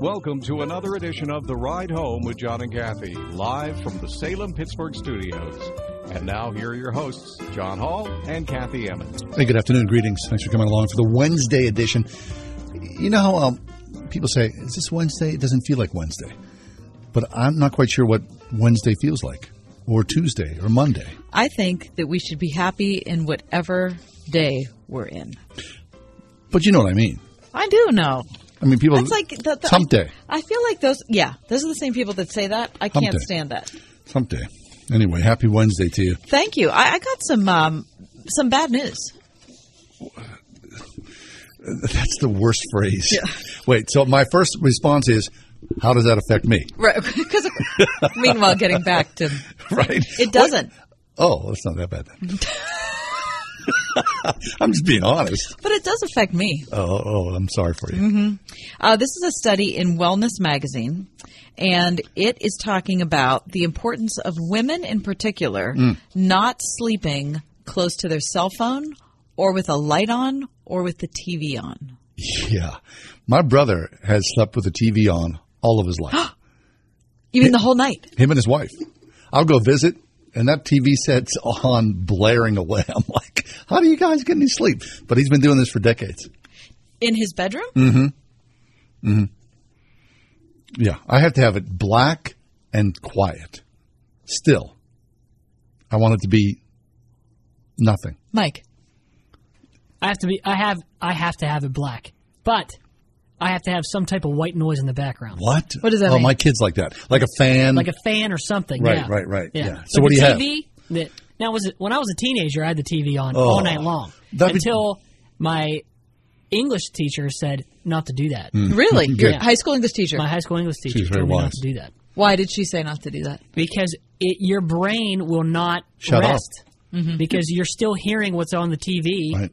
Welcome to another edition of The Ride Home with John and Kathy, live from the Salem Pittsburgh studios. And now, here are your hosts, John Hall and Kathy Emmons. Hey, good afternoon. Greetings. Thanks for coming along for the Wednesday edition. You know how um, people say, is this Wednesday? It doesn't feel like Wednesday. But I'm not quite sure what Wednesday feels like, or Tuesday, or Monday. I think that we should be happy in whatever day we're in. But you know what I mean. I do know. I mean, people. That's like the, the, Hump day. I feel like those. Yeah, those are the same people that say that. I Hump can't day. stand that. Hump day. Anyway, happy Wednesday to you. Thank you. I, I got some um, some bad news. That's the worst phrase. Wait, so my first response is, how does that affect me? Right. Because meanwhile, getting back to Right? it doesn't. Oh, it's not that bad then. I'm just being honest. But it does affect me. Oh, oh I'm sorry for you. Mm-hmm. Uh, this is a study in Wellness Magazine, and it is talking about the importance of women in particular Mm. not sleeping close to their cell phone or with a light on or with the TV on. Yeah. My brother has slept with the TV on all of his life. You mean the whole night? Him and his wife. I'll go visit, and that TV set's on blaring away. I'm like, how do you guys get any sleep? But he's been doing this for decades. In his bedroom? Mm-hmm. Mm-hmm. Yeah. I have to have it black and quiet. Still. I want it to be nothing. Mike. I have to be. I have. I have to have it black, but I have to have some type of white noise in the background. What? What does that mean? oh, mean? my kid's like that. Like a fan. Like a fan or something. Right, yeah. right, right, yeah. But So what the do you have? TV, now was it when I was a teenager, I had the TV on Oh. all night long That'd be- until my English teacher said not to do that. Hmm. Really? Your Yeah. high school English teacher? My high school English teacher She's told me not to do that Why did she say not to do that? because it, your brain will not Shut up. rest because you're still hearing what's on the TV Right.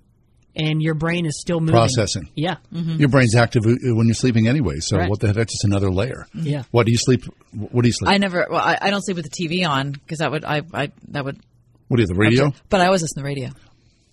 And your brain is still moving. Processing. Yeah. Your brain's active uh, when you're sleeping anyway. So Correct. what the heck? That's just another layer. Yeah. What do you sleep? What do you sleep? I never. Well, I, I don't sleep with the TV on because that would. I, I. That would. what do you the radio? But I always listen to the radio.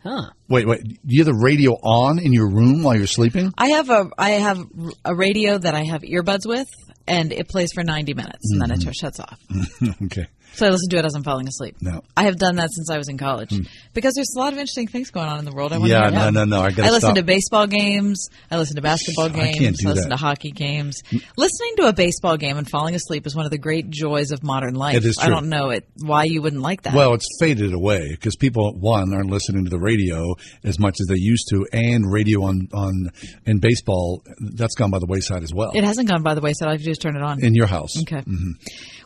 Huh. Wait, wait. Do you have the radio on in your room while you're sleeping? I have a. I have a radio that I have earbuds with, and it plays for ninety minutes, and then Mm-hmm. it shuts off. okay. So I listen to it as I'm falling asleep. No. I have done that since I was in college hmm. because there's a lot of interesting things going on in the world. I want Yeah, to no, about. no, no, I gotta listen stop. to baseball games. I listen to basketball I games. can't do listen that. to hockey games. Hmm. Listening to a baseball game and falling asleep is one of the great joys of modern life. It is true. I don't know it why you wouldn't like that. Well, it's faded away because people one aren't listening to the radio as much as they used to, and radio on on in baseball that's gone by the wayside as well. it hasn't gone by the wayside. I've just turned it on. in your house. Okay. Mm-hmm.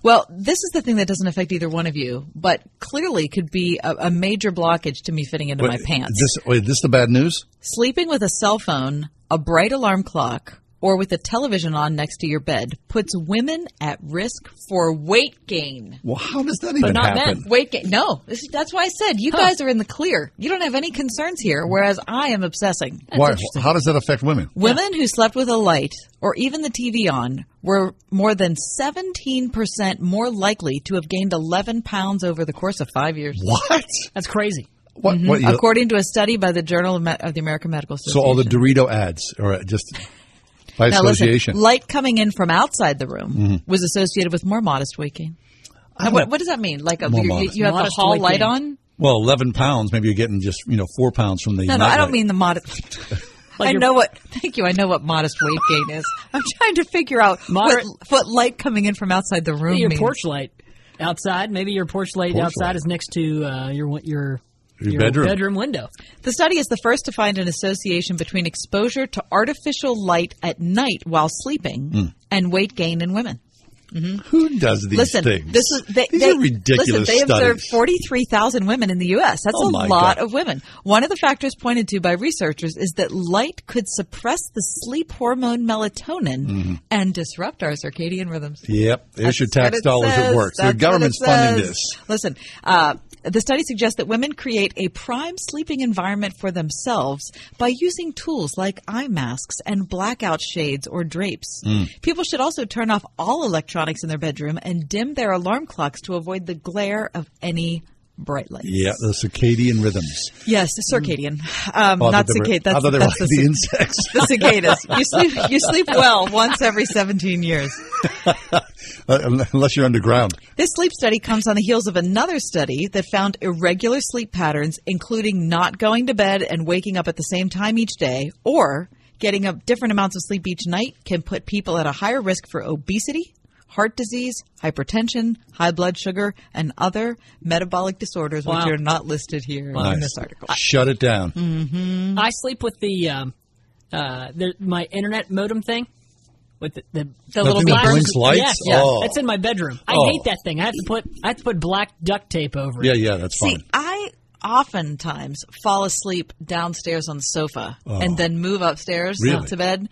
Well, this is the thing that doesn't affect either one of you, but clearly could be a, a major blockage to me fitting into my pants. This wait, this the bad news? Sleeping with a cell phone, a bright alarm clock, or with a television on next to your bed puts women at risk for weight gain. Well, how does that even but not happen? men. Weight gain. No, this, that's why I said you guys are in the clear. You don't have any concerns here, whereas I am obsessing. Why? How does that affect women? Women who slept with a light or even the TV on were more than 17% more likely to have gained 11 pounds over the course of five years. What? That's crazy. What? Mm-hmm. what According to a study by the Journal of, Me- of the American Medical so Association. all the Dorito ads are just by now listen, association. Mm-hmm. light coming in from outside the room was associated with more modest weight gain. What, what does that mean? Like a, you, you have Modest the hall weight light gain. on? well, eleven pounds. Maybe you're getting just you know four pounds from the. No, no, I don't nightlight. mean the modest. I know what. Thank you. I know what modest weight gain is. I'm trying to figure out Moderate- what, what light coming in from outside the room your means. porch light outside. Maybe your porch light Porch outside light. is next to uh, your your Your bedroom. window. The study is the first to find an association between exposure to artificial light at night while sleeping Hmm. and weight gain in women. Who does these listen, things? this is they, these they, are ridiculous Listen, they observed 43,000 women in the U.S. That's Oh a lot God. of women. One of the factors pointed to by researchers is that light could suppress the sleep hormone melatonin Mm-hmm. and disrupt our circadian rhythms. Yep, there's your tax dollars says. at work. The That's it government's funding this. Listen, uh, the study suggests that women create a prime sleeping environment for themselves by using tools like eye masks and blackout shades or drapes. Mm. People should also turn off all electronics in their bedroom and dim their alarm clocks to avoid the glare of any bright lights. Yeah, the circadian rhythms. Yes, circadian. Um, Oh, not cicada. That's, I thought they were that's the, the insects. the cicadas. You sleep. You sleep well once every seventeen years. Uh, unless you're underground. This sleep study comes on the heels of another study that found irregular sleep patterns, including not going to bed and waking up at the same time each day, or getting up different amounts of sleep each night, can put people at a higher risk for obesity, heart disease, hypertension, high blood sugar, and other metabolic disorders, which are not listed here in Nice. this article. Shut it down. Mm. I sleep with the um, uh, the my internet modem thing with the the, The little thing that blinks lights? Yes, yeah, Oh. that's in my bedroom. I Oh. hate that thing. I have to put I have to put black duct tape over it. yeah, yeah, that's See, fine. I oftentimes fall asleep downstairs on the sofa and then move upstairs Really? to bed.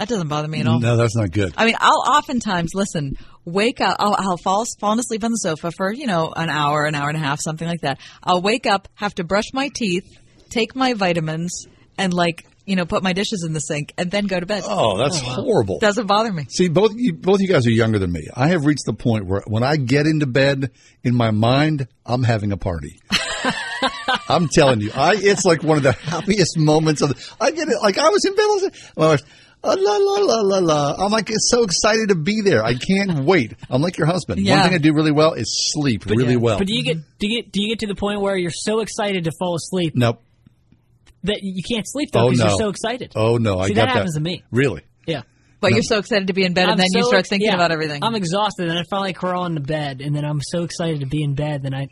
That doesn't bother me at all. No, that's not good. I mean, I'll oftentimes listen, wake up, I'll, I'll fall, fallen asleep on the sofa for, you know, an hour, an hour and a half, something like that. I'll wake up, have to brush my teeth, take my vitamins, and like, you know, put my dishes in the sink and then go to bed. Oh, that's oh, horrible. Doesn't bother me. See, both you, both you guys are younger than me. I have reached the point where when I get into bed, in my mind, I'm having a party. I'm telling you, I it's like one of the happiest moments of. The, I get it. Like I was in bed. I was, my wife, "Ah, la la la la la. I'm like so excited to be there. I can't wait. I'm like your husband. Yeah. One thing I do really well is sleep really well. But do you get do you get do you get to the point where you're so excited to fall asleep nope. that you can't sleep though Oh because no. you're so excited? Oh no, I See, got that happens to me. Really? Yeah. But you're so excited to be in bed and I'm then you so- start thinking yeah. about everything. I'm exhausted, and I finally crawl into bed, and then I'm so excited to be in bed, then I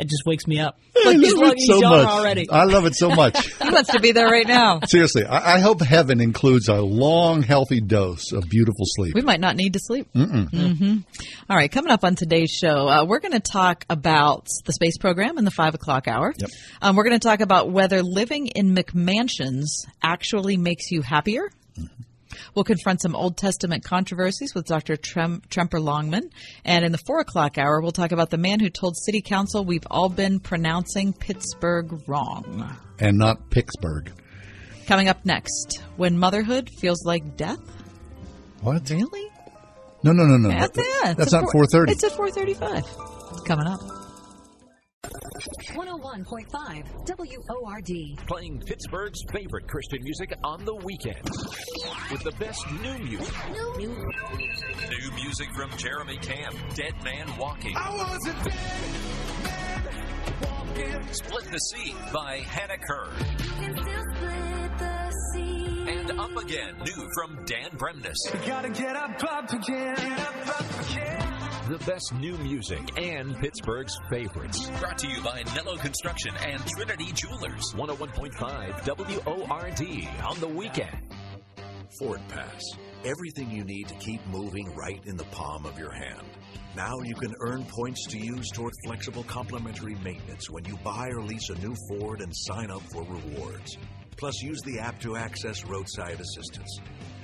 it just wakes me up. Like he's, love it so much. already. I love it so much. he wants to be there right now. Seriously, I, I hope heaven includes a long, healthy dose of beautiful sleep. We might not need to sleep. hmm All right, coming up on today's show, uh, we're going to talk about the space program in the five o'clock hour. Yep. Um, we're going to talk about whether living in McMansions actually makes you happier. We'll confront some Old Testament controversies with Dr. Trem- Tremper Longman. And in the four o'clock hour, we'll talk about the man who told City Council we've all been pronouncing Pittsburgh wrong. and not Pittsburgh. Coming up next, when motherhood feels like death. What? Really? No, no, no, no. That's That- it. That's It's not 4:30. It's at 4:35. It's coming up. 101.5 WORD. Playing Pittsburgh's favorite Christian music on the weekend. With the best new music. New music from Jeremy Camp, Dead Man Walking. I was a dead man walking. Split the Sea by Hannah Kerr. And Up Again, new from Dan Bremnes. The best new music and Pittsburgh's favorites. Brought to you by Nello Construction and Trinity Jewelers. 101.5 WORD on the weekend. Ford Pass. Everything you need to keep moving right in the palm of your hand. Now you can earn points to use toward flexible complimentary maintenance when you buy or lease a new Ford and sign up for rewards. Plus, use the app to access roadside assistance.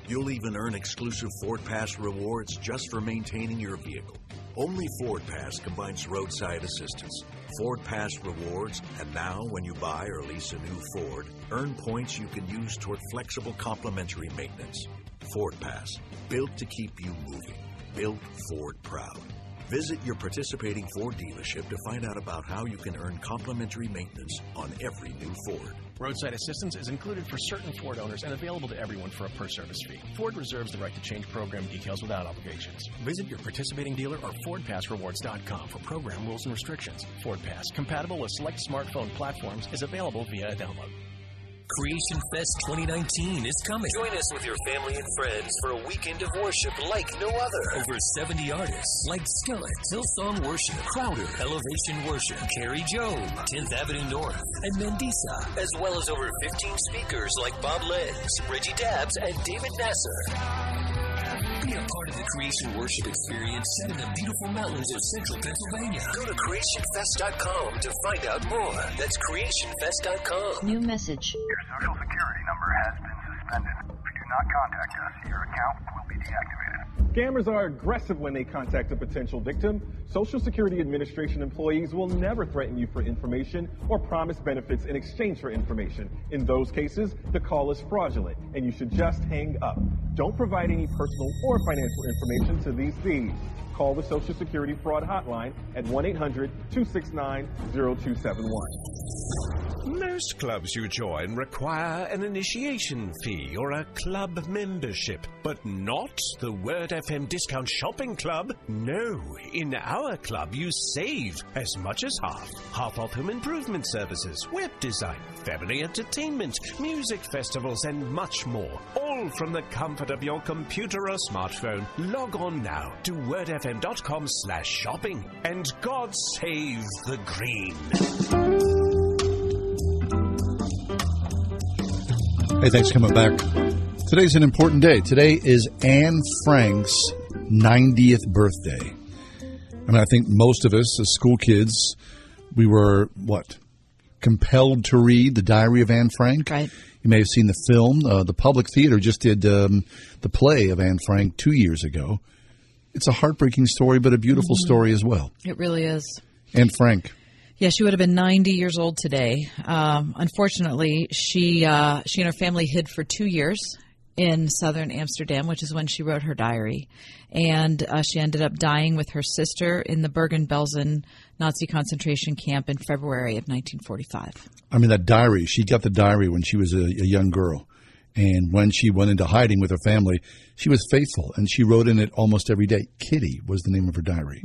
You'll even earn exclusive Ford Pass rewards just for maintaining your vehicle. Only Ford Pass combines roadside assistance, Ford Pass rewards, and now when you buy or lease a new Ford, earn points you can use toward flexible complimentary maintenance. Ford Pass, built to keep you moving, built Ford proud. Visit your participating Ford dealership to find out about how you can earn complimentary maintenance on every new Ford. Roadside assistance is included for certain Ford owners and available to everyone for a per service fee. Ford reserves the right to change program details without obligations. Visit your participating dealer or FordPassRewards.com for program rules and restrictions. Ford Pass, compatible with select smartphone platforms, is available via a download. Creation Fest 2019 is coming. Join us with your family and friends for a weekend of worship like no other. Over 70 artists like Skillet, Hillsong Worship, Crowder, Elevation Worship, Kari Jobe, 10th Avenue North, and Mandisa, as well as over 15 speakers like Bob Lenz, Reggie Dabbs, and David Nasser. Be a part of the Creation Worship experience set in the beautiful mountains of central Pennsylvania. Go to CreationFest.com to find out more. That's CreationFest.com. New message. Your social security number has been suspended. Not contact us, your account will be deactivated. Scammers are aggressive when they contact a potential victim. Social Security Administration employees will never threaten you for information or promise benefits in exchange for information. In those cases, the call is fraudulent and you should just hang up. Don't provide any personal or financial information to these thieves. Call the Social Security Fraud Hotline at 1 800 269 0271. Most clubs you join require an initiation fee or a club membership, but not the Word FM Discount Shopping Club. No, in our club you save as much as half. Half off home improvement services, web design, family entertainment, music festivals, and much more. All from the comfort of your computer or smartphone. Log on now to wordfm.com slash shopping and God save the green. Hey, thanks for coming back. Today's an important day. Today is Anne Frank's 90th birthday. I mean, I think most of us as school kids, we were, what, compelled to read The Diary of Anne Frank? Right. You may have seen the film. Uh, the Public Theater just did um, the play of Anne Frank two years ago. It's a heartbreaking story, but a beautiful Mhm. story as well. It really is. Anne Frank. Yeah, she would have been 90 years old today. Um, unfortunately, she uh, she and her family hid for two years in southern Amsterdam, which is when she wrote her diary, and uh, she ended up dying with her sister in the Bergen-Belsen Nazi concentration camp in February of 1945. I mean, that diary, she got the diary when she was a, a young girl. And when she went into hiding with her family, she was faithful and she wrote in it almost every day. Kitty was the name of her diary.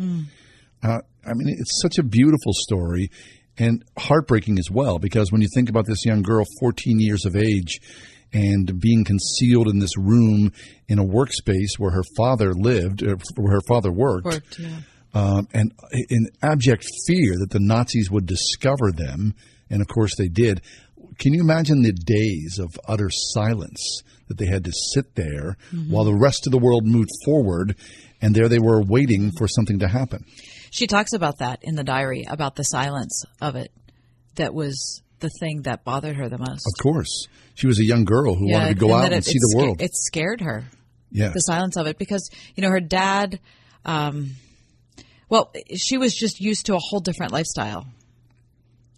Uh, I mean, it's such a beautiful story and heartbreaking as well because when you think about this young girl, 14 years of age, and being concealed in this room in a workspace where her father lived, uh, where her father worked, Worked, yeah. um, and in abject fear that the Nazis would discover them, and of course they did. Can you imagine the days of utter silence that they had to sit there Mhm. while the rest of the world moved forward, and there they were waiting for something to happen? She talks about that in the diary about the silence of it. That was the thing that bothered her the most. Of course, she was a young girl who wanted to go and out that and it- see it the sca- world. It scared her. Yeah. The silence of it because, you know, her dad, um, well, she was just used to a whole different lifestyle.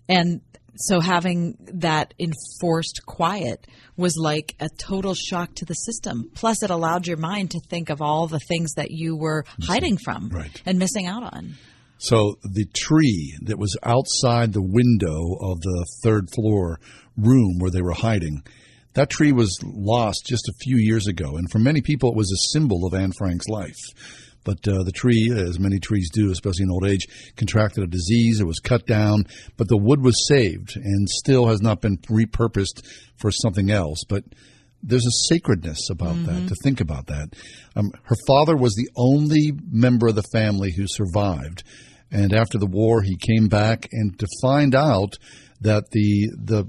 And so having that enforced quiet was like a total shock to the system. Plus, it allowed your mind to think of all the things that you were hiding from Right. and missing out on. So the tree that was outside the window of the third floor room where they were hiding, that tree was lost just a few years ago. And for many people, it was a symbol of Anne Frank's life. But uh, the tree, as many trees do, especially in old age, contracted a disease. It was cut down, but the wood was saved and still has not been repurposed for something else. But there's a sacredness about that Mhm. to think about that. Um, her father was the only member of the family who survived, and after the war, he came back and to find out that the the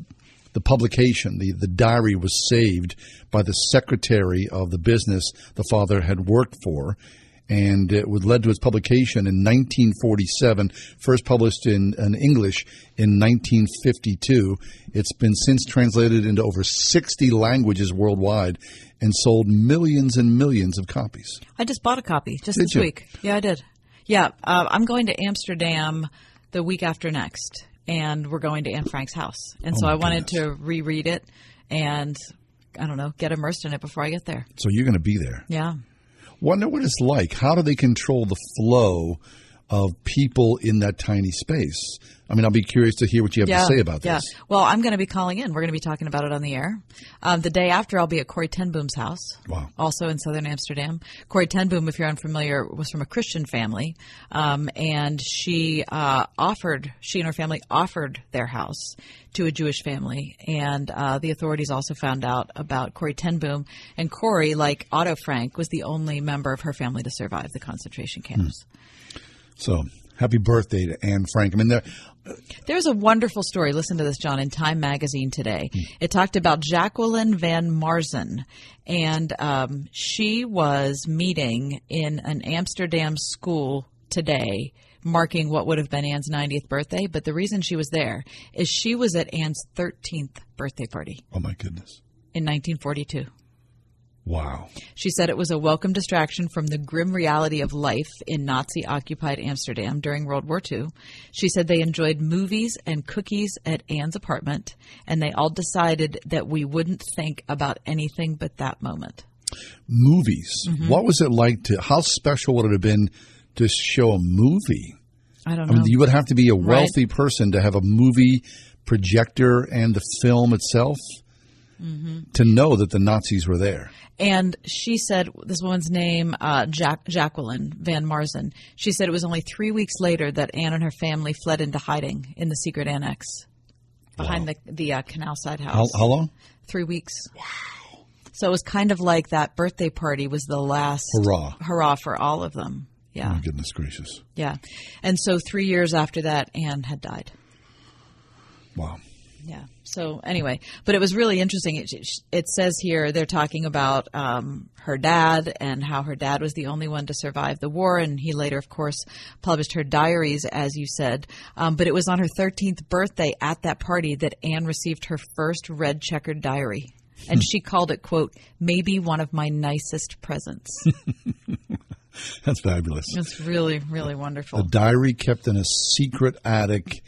the publication, the, the diary was saved by the secretary of the business the father had worked for. And it would led to its publication in 1947, first published in, in English in 1952. It's been since translated into over 60 languages worldwide and sold millions and millions of copies. I just bought a copy just Did this you? week. Yeah, I did. Yeah, uh, I'm going to Amsterdam the week after next, and we're going to Anne Frank's house. And Oh so I wanted to reread it and, I don't know, get immersed in it before I get there. So you're going to be there. Yeah. Wonder what it's like. How do they control the flow of people in that tiny space? I mean, I'll be curious to hear what you have yeah, to say about this. yeah. Well, I'm going to be calling in. We're going to be talking about it on the air. Um, the day after, I'll be at Corrie ten Boom's house, Wow. also in southern Amsterdam. Corrie ten Boom, if you're unfamiliar, was from a Christian family, um, and she uh, offered, she and her family offered their house to a Jewish family, and uh, the authorities also found out about Corrie ten Boom. And Corrie, like Otto Frank, was the only member of her family to survive the concentration camps. So happy birthday to Anne Frank. I mean, there There's a wonderful story. Listen to this, John, in Time magazine today. It talked about Jacqueline Van Maarsen, and um, she was meeting in an Amsterdam school today. Marking what would have been Anne's 90th birthday, but the reason she was there is she was at Anne's 13th birthday party Oh my goodness! in 1942. Wow. She said it was a welcome distraction from the grim reality of life in Nazi occupied Amsterdam during World War II. She said they enjoyed movies and cookies at Anne's apartment, and they all decided that we wouldn't think about anything but that moment. Movies. Mhm. What was it like to? How special would it have been to show a movie? I don't know. I mean, you would have to be a Right. wealthy person to have a movie projector and the film itself To know that the Nazis were there. And she said, this woman's name, uh, Jack, Jacqueline Van Maarsen, she said it was only three weeks later that Anne and her family fled into hiding in the secret annex behind the, the uh, canal side How, house. how long? Three weeks. Wow. So it was kind of like that birthday party was the last Hurrah. hurrah for all of them. Yeah. Oh, my goodness gracious. Yeah. And so three years after that, Anne had died. Wow. Yeah. So anyway, but it was really interesting. It, it says here they're talking about um, her dad and how her dad was the only one to survive the war, and he later, of course, published her diaries, as you said. Um, but it was on her 13th birthday at that party that Anne received her first red checkered diary, and she called it "quote maybe one of my nicest presents." That's fabulous. it's really, really wonderful. A diary kept in a secret attic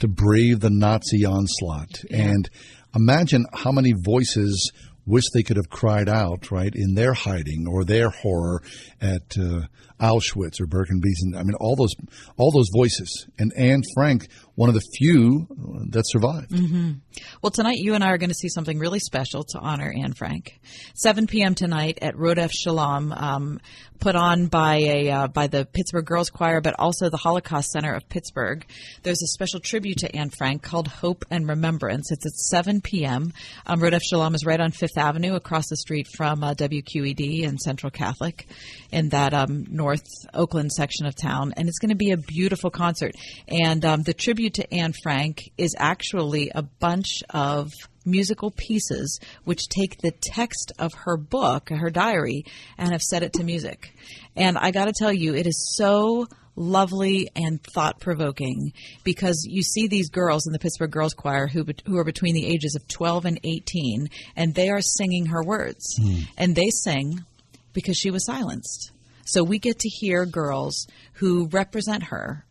to brave the Nazi onslaught. And imagine how many voices wish they could have cried out, right, in their hiding or their horror at uh, Auschwitz or Bergen-Belsen. I mean, all those, all those voices. And Anne Frank, one of the few that survived. hmm Well, tonight you and I are going to see something really special to honor Anne Frank. 7 p.m. tonight at Rodef Shalom, um, put on by a uh, by the Pittsburgh Girls Choir, but also the Holocaust Center of Pittsburgh. There's a special tribute to Anne Frank called Hope and Remembrance. It's at 7 p.m. Um, Rodef Shalom is right on Fifth Avenue, across the street from uh, WQED and Central Catholic, in that um, North Oakland section of town, and it's going to be a beautiful concert. And um, the tribute to Anne Frank is actually a bunch of musical pieces which take the text of her book, her diary, and have set it to music. And I got to tell you, it is so lovely and thought provoking because you see these girls in the Pittsburgh Girls Choir who who are between the ages of 12 and 18 and they are singing her words and they sing because she was silenced. So we get to hear girls who represent her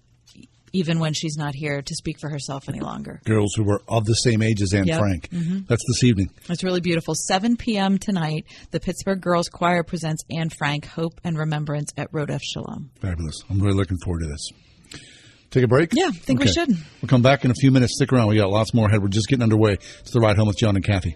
even when she's not here to speak for herself any longer. Girls who were of the same age as Anne Yep. Frank. Mhm. That's this evening. It's really beautiful. 7 p.m. tonight, the Pittsburgh Girls Choir presents Anne Frank, Hope and Remembrance at Rodef Shalom. Fabulous. I'm really looking forward to this. Take a break? Yeah, I think we should. We'll come back in a few minutes. Stick around. We got lots more ahead. We're just getting underway. It's the ride home with John and Kathy.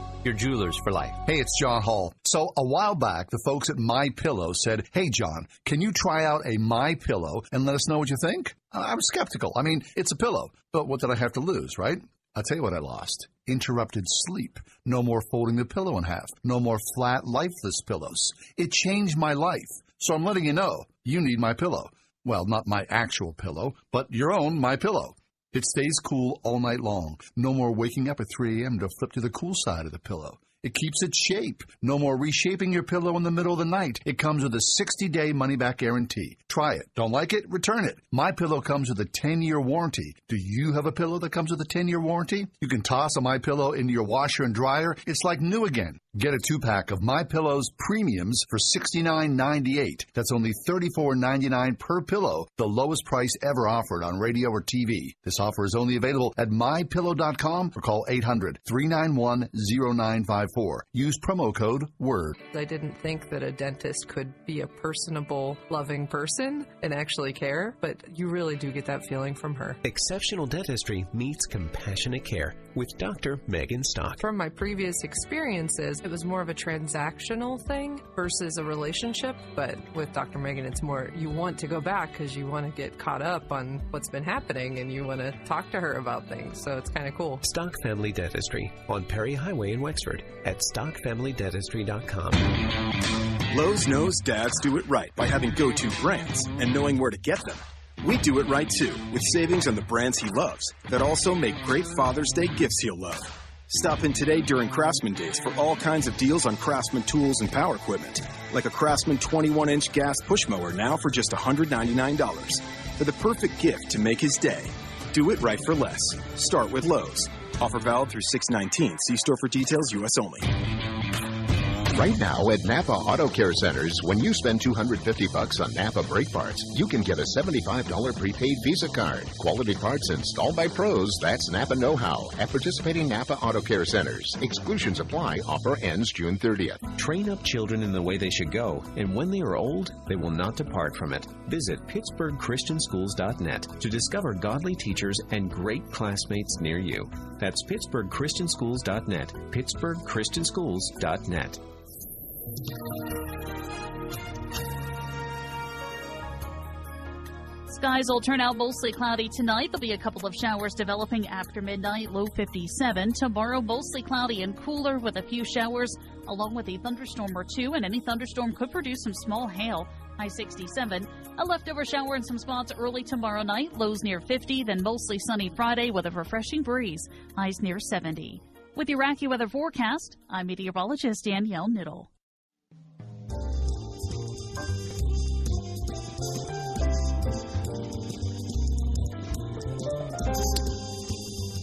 your jewelers for life. Hey, it's John Hall. So a while back, the folks at My Pillow said, "Hey, John, can you try out a My Pillow and let us know what you think?" I was skeptical. I mean, it's a pillow, but what did I have to lose, right? I'll tell you what I lost. Interrupted sleep. No more folding the pillow in half. No more flat, lifeless pillows. It changed my life. So I'm letting you know, you need my pillow. Well, not my actual pillow, but your own My Pillow. It stays cool all night long. No more waking up at 3 a.m. to flip to the cool side of the pillow. It keeps its shape. No more reshaping your pillow in the middle of the night. It comes with a 60-day money-back guarantee. Try it. Don't like it? Return it. My pillow comes with a 10-year warranty. Do you have a pillow that comes with a 10-year warranty? You can toss a My Pillow into your washer and dryer. It's like new again. Get a two pack of My Pillow's premiums for $69.98. That's only $34.99 per pillow, the lowest price ever offered on radio or TV. This offer is only available at mypillow.com or call 800 391 0954. Use promo code WORD. I didn't think that a dentist could be a personable, loving person and actually care, but you really do get that feeling from her. Exceptional dentistry meets compassionate care with Dr. Megan Stock. From my previous experiences, it was more of a transactional thing versus a relationship. But with Dr. Megan, it's more you want to go back because you want to get caught up on what's been happening and you want to talk to her about things. So it's kind of cool. Stock Family Dentistry on Perry Highway in Wexford at stockfamilydentistry.com. Lowe's knows dads do it right by having go to brands and knowing where to get them. We do it right too, with savings on the brands he loves that also make great Father's Day gifts he'll love. Stop in today during Craftsman Days for all kinds of deals on Craftsman tools and power equipment, like a Craftsman 21 inch gas push mower now for just $199. For the perfect gift to make his day. Do it right for less. Start with Lowe's. Offer valid through 619. See store for details, U.S. only. Right now at Napa Auto Care Centers, when you spend 250 bucks on Napa brake parts, you can get a $75 prepaid Visa card. Quality parts installed by pros, that's Napa know-how at participating Napa Auto Care Centers. Exclusions apply. Offer ends June 30th. Train up children in the way they should go, and when they are old, they will not depart from it. Visit pittsburghchristianschools.net to discover godly teachers and great classmates near you. That's pittsburghchristianschools.net. pittsburghchristianschools.net. Skies will turn out mostly cloudy tonight. There'll be a couple of showers developing after midnight, low 57. Tomorrow, mostly cloudy and cooler with a few showers, along with a thunderstorm or two, and any thunderstorm could produce some small hail. High 67. A leftover shower in some spots early tomorrow night, lows near 50, then mostly sunny Friday with a refreshing breeze, highs near 70. With your weather forecast, I'm meteorologist Danielle Niddle.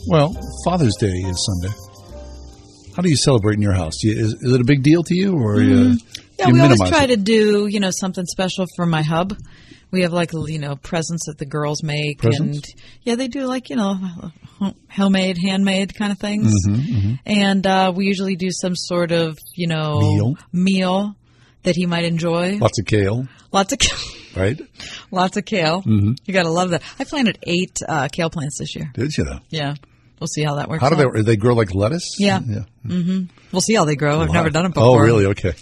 Well, Father's Day is Sunday. How do you celebrate in your house? Is, is it a big deal to you, or you, Mm. Yeah, we always try it? to do you know something special for my hub. We have like you know presents that the girls make, Presents? and yeah, they do like you know homemade, handmade kind of things. Mhm, mhm. And uh, we usually do some sort of you know Meal. meal that he might enjoy. Lots of kale, Lots of kale. right? lots of kale. Mhm. You got to love that. I planted eight uh, kale plants this year. Did you though? Yeah, we'll see how that works. How do out. they? They grow like lettuce? Yeah. yeah. hmm We'll see how they grow. I've never done it before. Oh, really? Okay.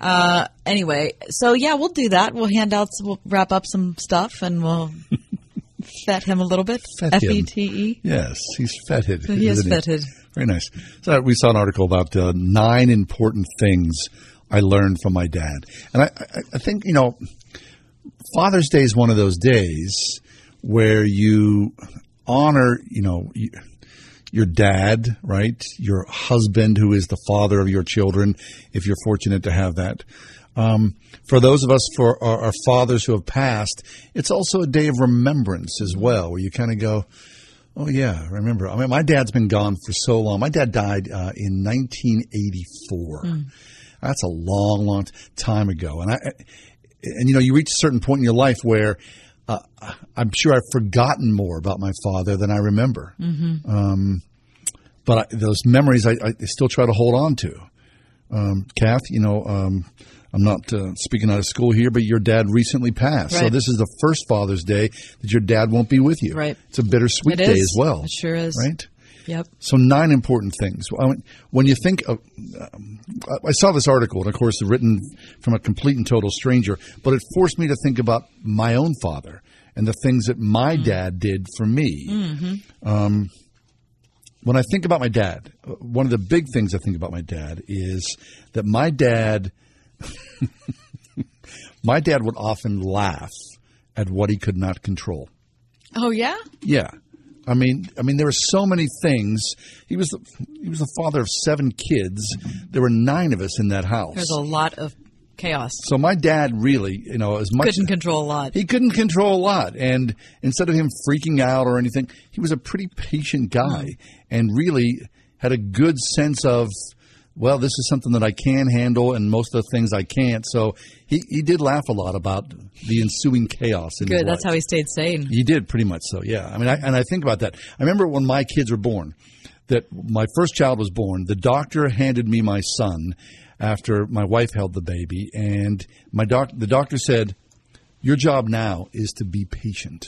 Uh, anyway, so yeah, we'll do that. We'll hand out, some, we'll wrap up some stuff, and we'll fet him a little bit. F. E T E. Yes, he's feted. He is feted. Very nice. So we saw an article about uh, nine important things I learned from my dad, and I, I, I think you know, Father's Day is one of those days where you honor, you know. You, your dad, right? Your husband, who is the father of your children, if you're fortunate to have that. Um, for those of us for our, our fathers who have passed, it's also a day of remembrance as well, where you kind of go, "Oh yeah, remember." I mean, my dad's been gone for so long. My dad died uh, in 1984. Mm. That's a long, long time ago, and I, and you know, you reach a certain point in your life where. Uh, I'm sure I've forgotten more about my father than I remember. Mhm. Um, but I, those memories I, I still try to hold on to. Um, Kath, you know, um, I'm not uh, speaking out of school here, but your dad recently passed. So this is the first Father's Day that your dad won't be with you. Right. It's a bittersweet It day as well. It sure is. Right? Yep. So nine important things. When you think of, um, I saw this article, and of course, written from a complete and total stranger, but it forced me to think about my own father and the things that my dad did for me. Mm-hmm. Um, when I think about my dad, one of the big things I think about my dad is that my dad, my dad would often laugh at what he could not control. Oh yeah. Yeah. I mean, I mean, there were so many things. He was the, he was the father of seven kids. There were nine of us in that house. There's a lot of chaos. So my dad really, you know, as much Couldn't control a lot. he couldn't control a lot, and instead of him freaking out or anything, he was a pretty patient guy Mm. and really had a good sense of well, this is something that I can handle, and most of the things I can't. So he, he did laugh a lot about the ensuing chaos. In his Good. That's life. how he stayed sane. He did pretty much so. Yeah. I mean, I, and I think about that. I remember when my kids were born. That my first child was born. The doctor handed me my son after my wife held the baby, and my doc. The doctor said, "Your job now is to be patient."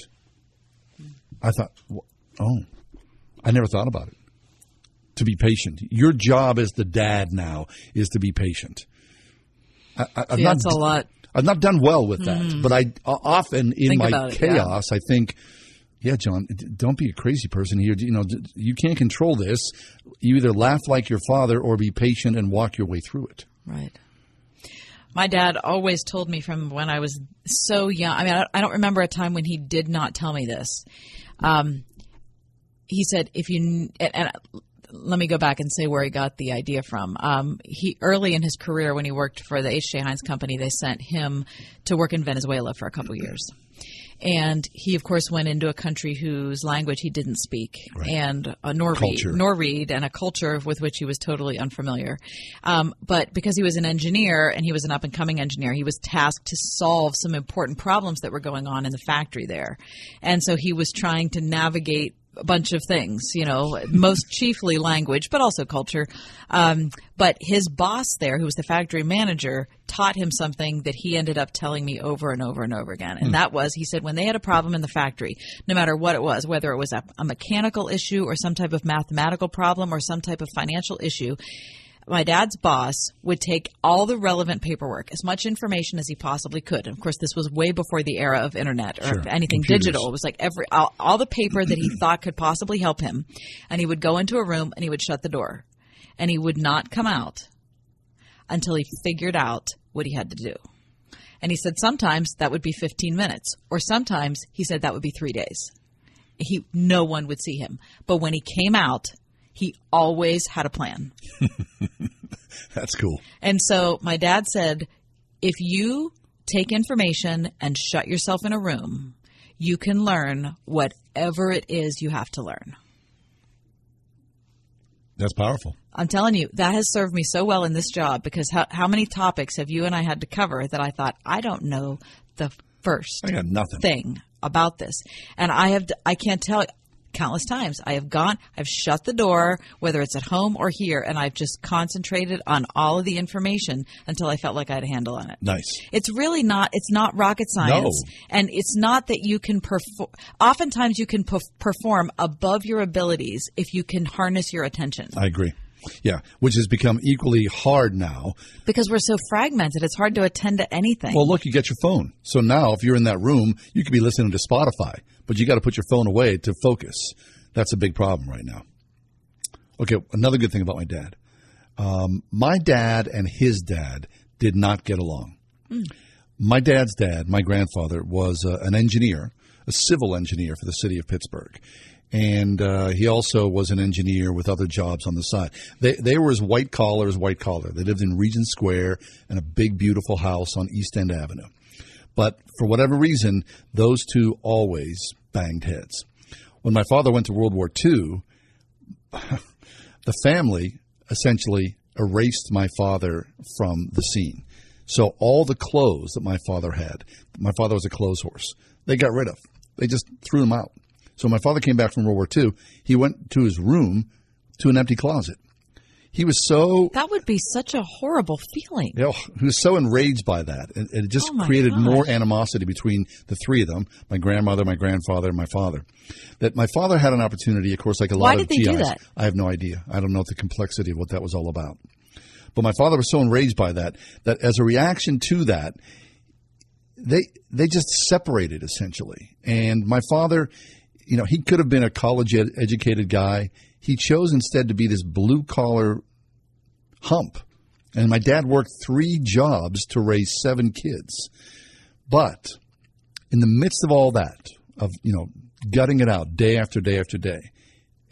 I thought, oh, I never thought about it. To be patient. Your job as the dad now is to be patient. I, I, I've See, not that's a lot. I've not done well with that, Mhm. but I o- often in Think my about it, yeah. chaos, I think, yeah, John, don't be a crazy person here. You know, you can't control this. You either laugh like your father or be patient and walk your way through it. Right. My dad always told me from when I was so young. I mean, I don't, I don't remember a time when he did not tell me this. Um, he said, if you, and, and let me go back and say where he got the idea from. Um, he early in his career, when he worked for the H.J. Heinz Company, they sent him to work in Venezuela for a couple years. And he, of course, went into a country whose language he didn't speak, and uh, nor read, nor read, and a culture with which he was totally unfamiliar. Um, but because he was an engineer and he was an up and coming engineer, he was tasked to solve some important problems that were going on in the factory there. And so he was trying to navigate a bunch of things, you know, most chiefly language, but also culture. Um, but his boss there, who was the factory manager, taught him something that he ended up telling me over and over and over again. And Hmm. that was, he said, when they had a problem in the factory, no matter what it was, whether it was a, a mechanical issue or some type of mathematical problem or some type of financial issue, my dad's boss would take all the relevant paperwork, as much information as he possibly could. And of course, this was way before the era of internet or Sure. anything Computers. digital. It was like every all, all the paper that he thought could possibly help him, and he would go into a room and he would shut the door, and he would not come out until he figured out what he had to do. And he said sometimes that would be 15 minutes, or sometimes he said that would be three days. He no one would see him, but when he came out, he always had a plan. That's cool. And so my dad said, if you take information and shut yourself in a room, you can learn whatever it is you have to learn. That's powerful. I'm telling you, that has served me so well in this job because how, how many topics have you and I had to cover that I thought, I don't know the first I got nothing. thing about this. And I have, I can't tell countless times. I have gone, I've shut the door, whether it's at home or here, and I've just concentrated on all of the information until I felt like I had a handle on it. Nice. It's really not. It's not rocket science, No. and it's not that you can perform. Oftentimes, you can perf- perform above your abilities if you can harness your attention. I agree. Yeah, which has become equally hard now. Because we're so fragmented, it's hard to attend to anything. Well, look, you get your phone. So now, if you're in that room, you could be listening to Spotify, but you got to put your phone away to focus. That's a big problem right now. Okay, another good thing about my dad. Um, my dad and his dad did not get along. My dad's dad, my grandfather, was uh, an engineer, a civil engineer for the city of Pittsburgh. And uh, he also was an engineer with other jobs on the side. They, they were as white collar as white collar. They lived in Regent Square in a big, beautiful house on East End Avenue. But for whatever reason, those two always banged heads. When my father went to World War II, the family essentially erased my father from the scene. So all the clothes that my father had, my father was a clothes horse, they got rid of. They just threw them out. So my father came back from World War II, he went to his room to an empty closet. He was so that would be such a horrible feeling. you know, he was so enraged by that, and and it just Oh, created gosh. more animosity between the three of them: my grandmother, my grandfather, and my father. That my father had an opportunity, of course, like a Why lot of did they do GIs. that? I have no idea. I don't know the complexity of what that was all about. But my father was so enraged by that that as a reaction to that, they they just separated essentially. And my father, you know, he could have been a college ed- educated guy. He chose instead to be this blue collar hump. And my dad worked three jobs to raise seven kids. But in the midst of all that, of you know, gutting it out day after day after day,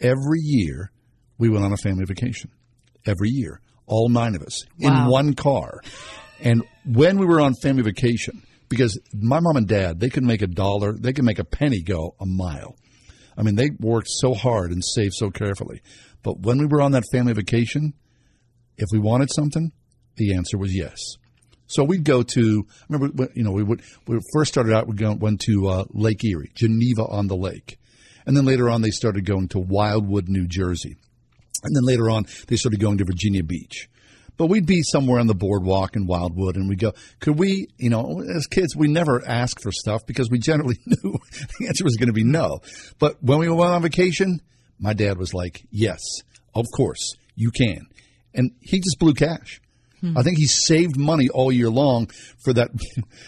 every year we went on a family vacation. Every year, all nine of us in one car. And when we were on family vacation, because my mom and dad, they could make a dollar, they could make a penny go a mile. I mean, they worked so hard and saved so carefully. But when we were on that family vacation, If we wanted something, the answer was yes. So we'd go to. I Remember, you know, we would. We first started out. We went to uh, Lake Erie, Geneva on the Lake, and then later on they started going to Wildwood, New Jersey, and then later on they started going to Virginia Beach. But we'd be somewhere on the boardwalk in Wildwood, and we'd go, could we, you know, as kids, we never ask for stuff because we generally knew the answer was going to be no. But when we went on vacation, my dad was like, yes, of course, you can. And he just blew cash. Hmm. I think he saved money all year long for that,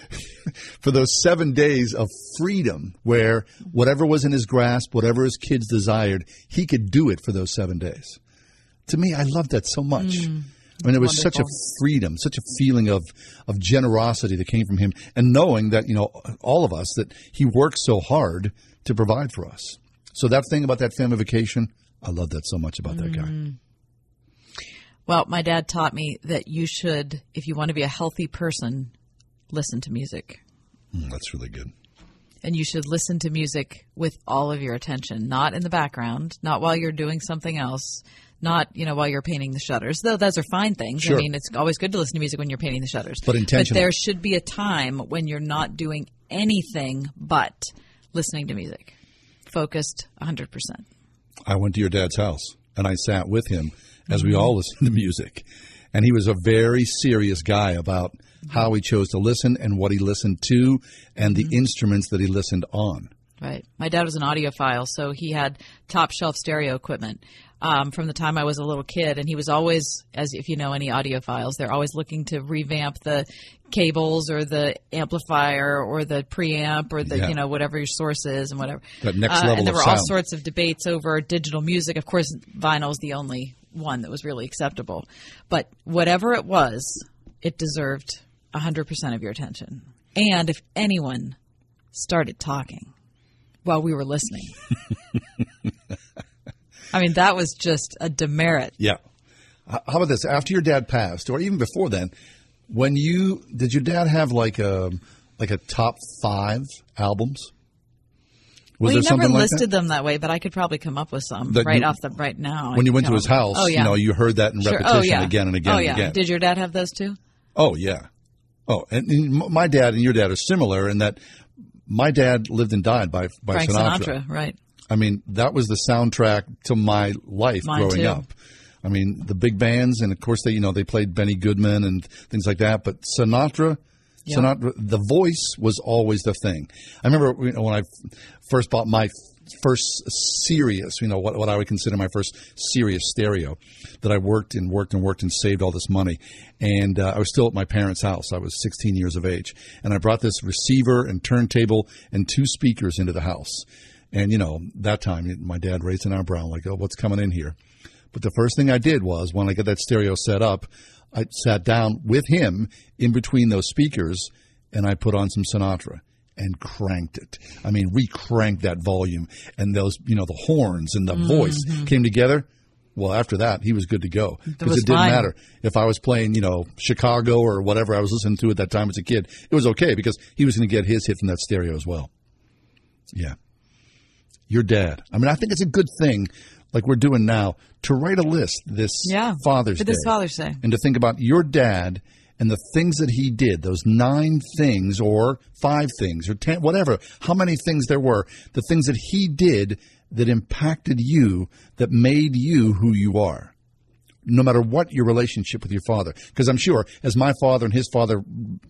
for those seven days of freedom where whatever was in his grasp, whatever his kids desired, he could do it for those seven days. To me, I love that so much. Hmm. I mean, it was such a freedom, such a feeling of, of generosity that came from him, and knowing that, you know, all of us, that he worked so hard to provide for us. So that thing about that family vacation, I love that so much about that guy. Well, my dad taught me that you should, if you want to be a healthy person, listen to music. Mm, that's really good. And you should listen to music with all of your attention, not in the background, not while you're doing something else, not, you know, while you're painting the shutters. Though those are fine things. Sure. I mean, it's always good to listen to music when you're painting the shutters. But intentional. But there should be a time when you're not doing anything but listening to music. Focused 100%. I went to your dad's house and I sat with him as we mm-hmm. all listened to music. And he was a very serious guy about mm-hmm. how he chose to listen and what he listened to and the mm-hmm. instruments that he listened on. Right. My dad was an audiophile, so he had top shelf stereo equipment um, from the time I was a little kid, and he was always, as if you know any audiophiles, they're always looking to revamp the cables or the amplifier or the preamp or the Yeah. you know whatever your source is and whatever. That next Uh, level and there were all sorts of debates over digital music. Of course, vinyl is the only one that was really acceptable, but whatever it was, it deserved 100% of your attention. And if anyone started talking while we were listening. I mean, that was just a demerit. Yeah. How about this? After your dad passed, or even before then, when you did your dad have like a like a top five albums? Was well, he never like listed that? them that way, but I could probably come up with some That right you- off the right now. When you went to his house, oh, yeah. you know, you heard that in Sure. Oh, repetition oh, yeah. again and again oh, yeah. and again. Did your dad have those too? Oh yeah. Oh, and, and my dad and your dad are similar in that my dad lived and died by by Frank Sinatra. Sinatra, right? I mean, that was the soundtrack to my life Mine growing too. up. I mean, the big bands, and of course they, you know, they played Benny Goodman and things like that. But Sinatra, Yeah. Sinatra, the voice was always the thing. I remember you know, when I first bought my first serious, you know, what, what I would consider my first serious stereo that I worked and worked and worked and saved all this money. And uh, I was still at my parents' house. I was 16 years of age. And I brought this receiver and turntable and two speakers into the house. And, you know, that time my dad raised an eyebrow like, oh, what's coming in here? But the first thing I did was when I got that stereo set up, I sat down with him in between those speakers and I put on some Sinatra and cranked it. I mean, re-cranked that volume and those, you know, the horns and the voice Mhm. came together. Well, after that, he was good to go because it didn't fine. matter if I was playing, you know, Chicago or whatever I was listening to at that time as a kid. It was okay because he was going to get his hit from that stereo as well. Yeah. Your dad. I mean, I think it's a good thing, like we're doing now, to write a list this Yeah, Father's for Day. this Father's Day. And to think about your dad and the things that he did, those nine things or five things or ten, whatever, how many things there were, the things that he did that impacted you, that made you who you are. No matter what your relationship with your father. Because I'm sure, as my father and his father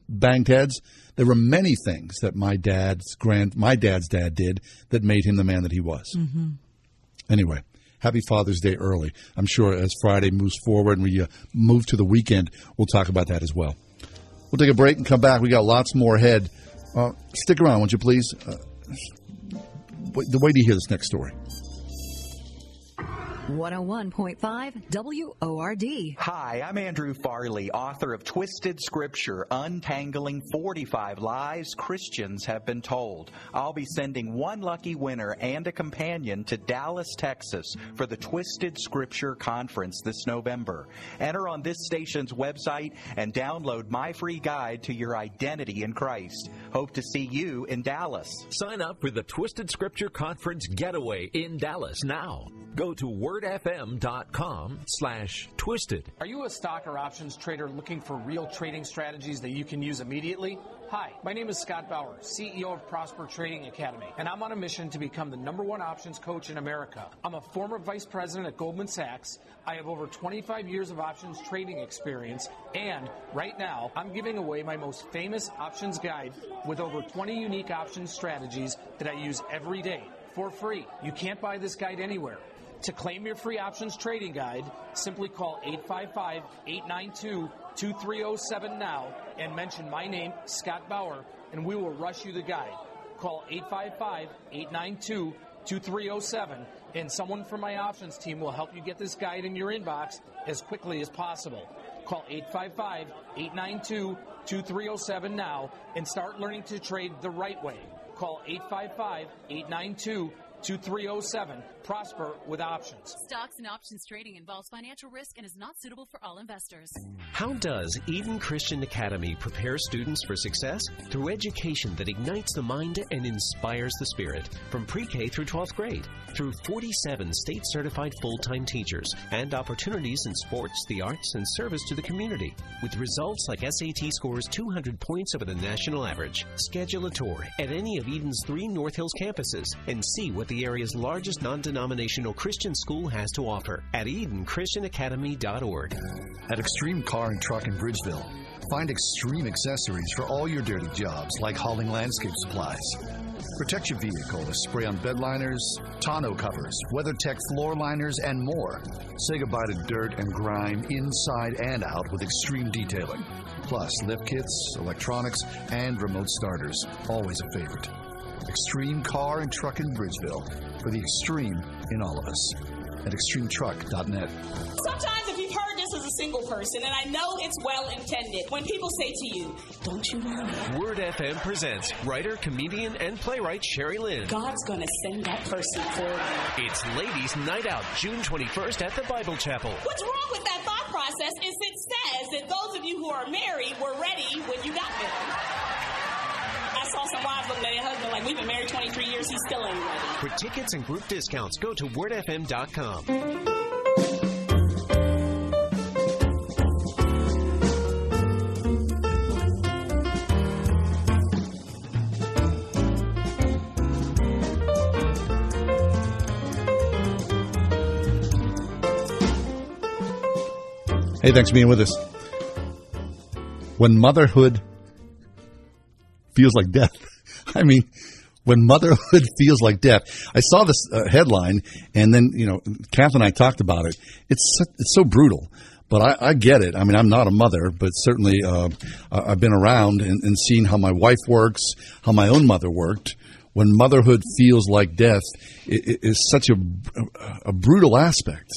banged heads, there were many things that my dad's grand, my dad's dad did that made him the man that he was. Mm-hmm. Anyway, happy Father's Day early. I'm sure as Friday moves forward and we uh, move to the weekend, we'll talk about that as well. We'll take a break and come back. We got lots more ahead. Uh, stick around, won't you please? Uh, wait, wait to hear this next story. 101.5 WORD. Hi, I'm Andrew Farley, author of Twisted Scripture Untangling 45 Lies Christians Have Been Told. I'll be sending one lucky winner and a companion to Dallas, Texas for the Twisted Scripture Conference this November. Enter on this station's website and download my free guide to your identity in Christ. Hope to see you in Dallas. Sign up for the Twisted Scripture Conference Getaway in Dallas now. Go to wordfm.com slash twisted. Are you a stock or options trader looking for real trading strategies that you can use immediately? Hi, my name is Scott Bauer, CEO of Prosper Trading Academy, and I'm on a mission to become the number one options coach in America. I'm a former vice president at Goldman Sachs. I have over 25 years of options trading experience, and right now, I'm giving away my most famous options guide with over 20 unique options strategies that I use every day for free. You can't buy this guide anywhere. To claim your free options trading guide, simply call 855 892 2307 now and mention my name, Scott Bauer, and we will rush you the guide. Call 855 892 2307 and someone from my options team will help you get this guide in your inbox as quickly as possible. Call 855 892 2307 now and start learning to trade the right way. Call 855 892 2307. Prosper with options. Stocks and options trading involves financial risk and is not suitable for all investors. How does Eden Christian Academy prepare students for success? Through education that ignites the mind and inspires the spirit. From pre K through 12th grade, through 47 state certified full time teachers, and opportunities in sports, the arts, and service to the community. With results like SAT scores 200 points over the national average. Schedule a tour at any of Eden's three North Hills campuses and see what the area's largest non denominational Christian school has to offer at EdenChristianAcademy.org. At Extreme Car and Truck in Bridgeville, find extreme accessories for all your dirty jobs like hauling landscape supplies. Protect your vehicle with spray on bed liners, tonneau covers, WeatherTech floor liners, and more. Say goodbye to dirt and grime inside and out with extreme detailing. Plus, lift kits, electronics, and remote starters. Always a favorite. Extreme Car and Truck in Bridgeville for the extreme in all of us. At extremetruck.net. Sometimes, if you've heard this as a single person, and I know it's well intended, when people say to you, Don't you worry, Word FM presents writer, comedian, and playwright Sherry Lynn. God's gonna send that person for you. It's Ladies Night Out, June 21st at the Bible Chapel. What's wrong with that thought process is it says that those of you who are married were ready when you got there. I saw some wives looking at their husband like, we've been married 23 years, he still ain't ready. For tickets and group discounts, go to wordfm.com. Hey, thanks for being with us. When motherhood feels like death. I mean, when motherhood feels like death. I saw this uh, headline, and then you know, Kath and I talked about it. It's so, it's so brutal, but I, I get it. I mean, I'm not a mother, but certainly uh, I've been around and, and seen how my wife works, how my own mother worked. When motherhood feels like death, it, it is such a, a brutal aspect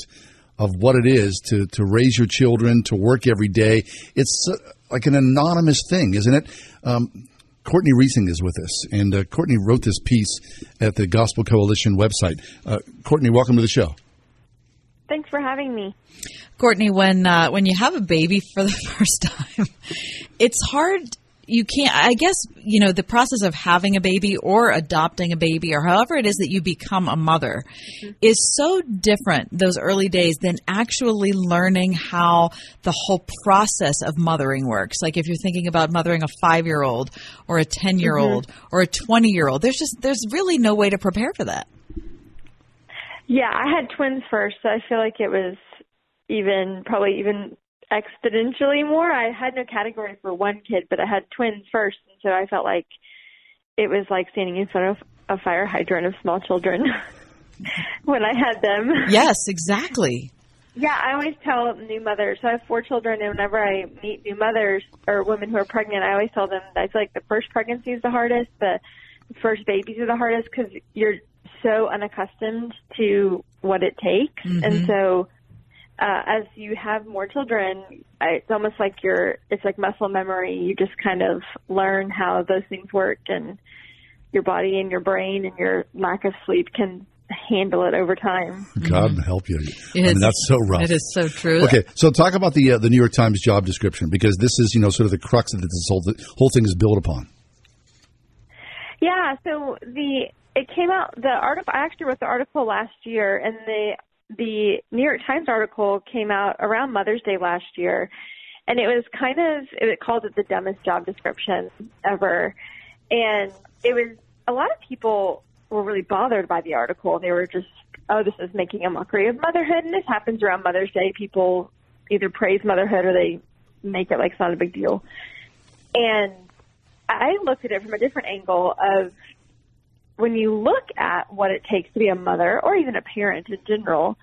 of what it is to, to raise your children, to work every day. It's uh, like an anonymous thing, isn't it? Um, Courtney Reissig is with us, and uh, Courtney wrote this piece at the Gospel Coalition website. Uh, Courtney, welcome to the show. Thanks for having me. Courtney, when uh, when you have a baby for the first time, it's hard. You can't. I guess you know the process of having a baby or adopting a baby or however it is that you become a mother mm-hmm. is so different those early days than actually learning how the whole process of mothering works. Like if you're thinking about mothering a five year old or a ten year old mm-hmm. or a twenty year old, there's just there's really no way to prepare for that. Yeah, I had twins first, so I feel like it was even probably even exponentially more. I had no category for one kid, but I had twins first, and so I felt like it was like standing in front of a fire hydrant of small children when I had them. Yes, exactly. Yeah, I always tell new mothers. So I have four children, and whenever I meet new mothers or women who are pregnant, I always tell them that I feel like the first pregnancy is the hardest, the first babies are the hardest because you're so unaccustomed to what it takes, Mhm. and so uh, as you have more children, it's almost like you're. It's like muscle memory. You just kind of learn how those things work, and your body and your brain and your lack of sleep can handle it over time. God help you. I mean, is- that's so rough. it is so true. Okay, so talk about the uh, the New York Times job description because this is you know sort of the crux that this whole whole thing is built upon. Yeah, so the it came out the article. I actually wrote the article last year, and the the New York Times article came out around Mother's Day last year, and it was kind of it called it the dumbest job description ever, and it was a lot of people were really bothered by the article. They were just, oh, this is making a mockery of motherhood, and this happens around Mother's Day. People either praise motherhood or they make it like it's not a big deal. And I looked at it from a different angle of when you look at what it takes to be a mother or even a parent in general,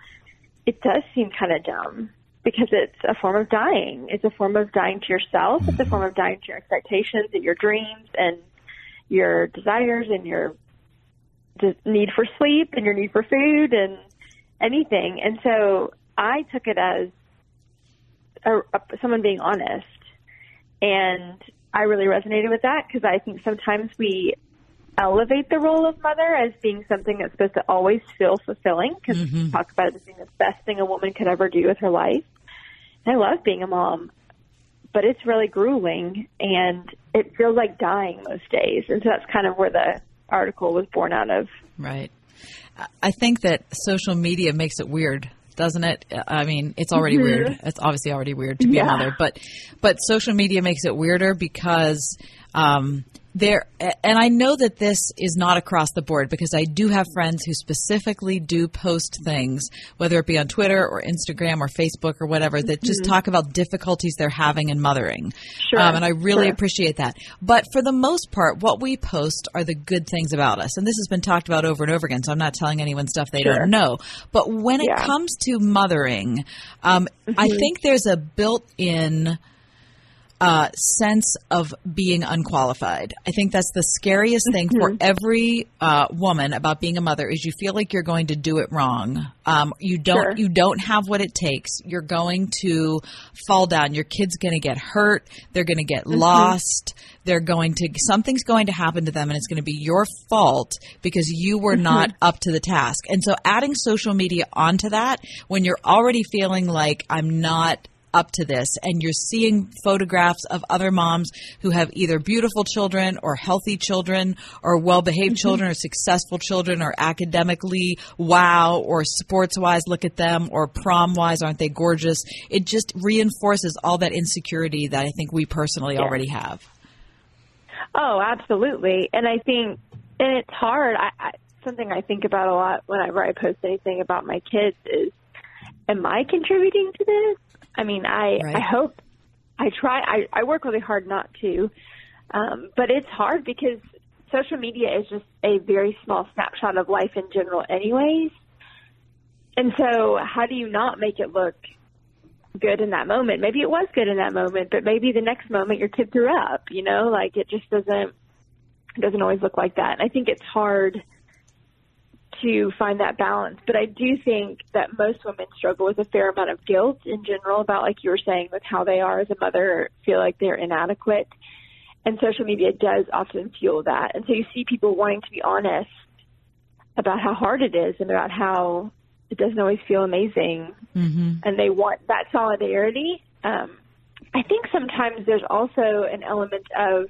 it does seem kind of dumb because it's a form of dying. It's a form of dying to yourself. It's a form of dying to your expectations and your dreams and your desires and your need for sleep and your need for food and anything. And so I took it as a, a, someone being honest. And I really resonated with that because I think sometimes we elevate the role of mother as being something that's supposed to always feel fulfilling because Mm-hmm. we talk about it as being the best thing a woman could ever do with her life. I love being a mom, but it's really grueling and it feels like dying most days. And so that's kind of where the article was born out of. Right. I think that social media makes it weird, doesn't it? I mean, it's already Mhm. weird. It's obviously already weird to be Yeah. a mother, but but social media makes it weirder because um, there. And I know that this is not across the board because I do have friends who specifically do post things, whether it be on Twitter or Instagram or Facebook or whatever, that just Mhm. talk about difficulties they're having in mothering. Sure, Um, and I really sure. appreciate that. But for the most part, what we post are the good things about us. And this has been talked about over and over again, so I'm not telling anyone stuff they Sure. don't know. But when it comes to mothering, um, I Mhm. think there's a built in uh, sense of being unqualified. I think that's the scariest thing for Mm-hmm. every uh, woman about being a mother is you feel like you're going to do it wrong. Um, you don't Sure. you don't have what it takes. You're going to fall down. Your kid's going to get hurt. They're going to get Mhm. lost. They're going to something's going to happen to them, and it's going to be your fault because you were Mhm. not up to the task. And so, adding social media onto that when you're already feeling like I'm not up to this and you're seeing photographs of other moms who have either beautiful children or healthy children or well-behaved mm-hmm. children or successful children or academically wow or sports-wise look at them or prom-wise aren't they gorgeous it just reinforces all that insecurity that I think we personally Yeah. already have Oh, absolutely. And I think, and it's hard. I, I something I think about a lot whenever I post anything about my kids is, am I contributing to this? I mean, I Right. I hope I try. I I work really hard not to, um, but it's hard because social media is just a very small snapshot of life in general, anyways. And so, how do you not make it look good in that moment? Maybe it was good in that moment, but maybe the next moment your kid threw up. You know, like it just doesn't it doesn't always look like that. And I think it's hard to find that balance. But I do think that most women struggle with a fair amount of guilt in general about, like you were saying, with how they are as a mother, feel like they're inadequate. And social media does often fuel that. And so you see people wanting to be honest about how hard it is and about how it doesn't always feel amazing mm-hmm. and they want that solidarity. Um, I think sometimes there's also an element of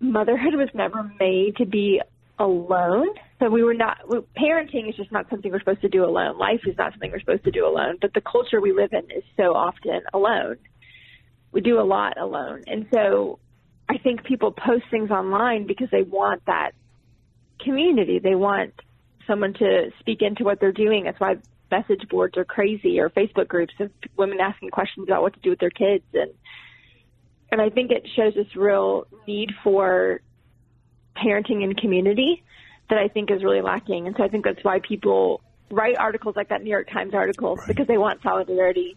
motherhood was never made to be alone. So we were not, parenting is just not something we're supposed to do alone. Life is not something we're supposed to do alone. But the culture we live in is so often alone. We do a lot alone. And so I think people post things online because they want that community. They want someone to speak into what they're doing. That's why message boards are crazy or Facebook groups of women asking questions about what to do with their kids and and I think it shows this real need for parenting and community that I think is really lacking. And so I think that's why people write articles like that New York Times article because they want solidarity.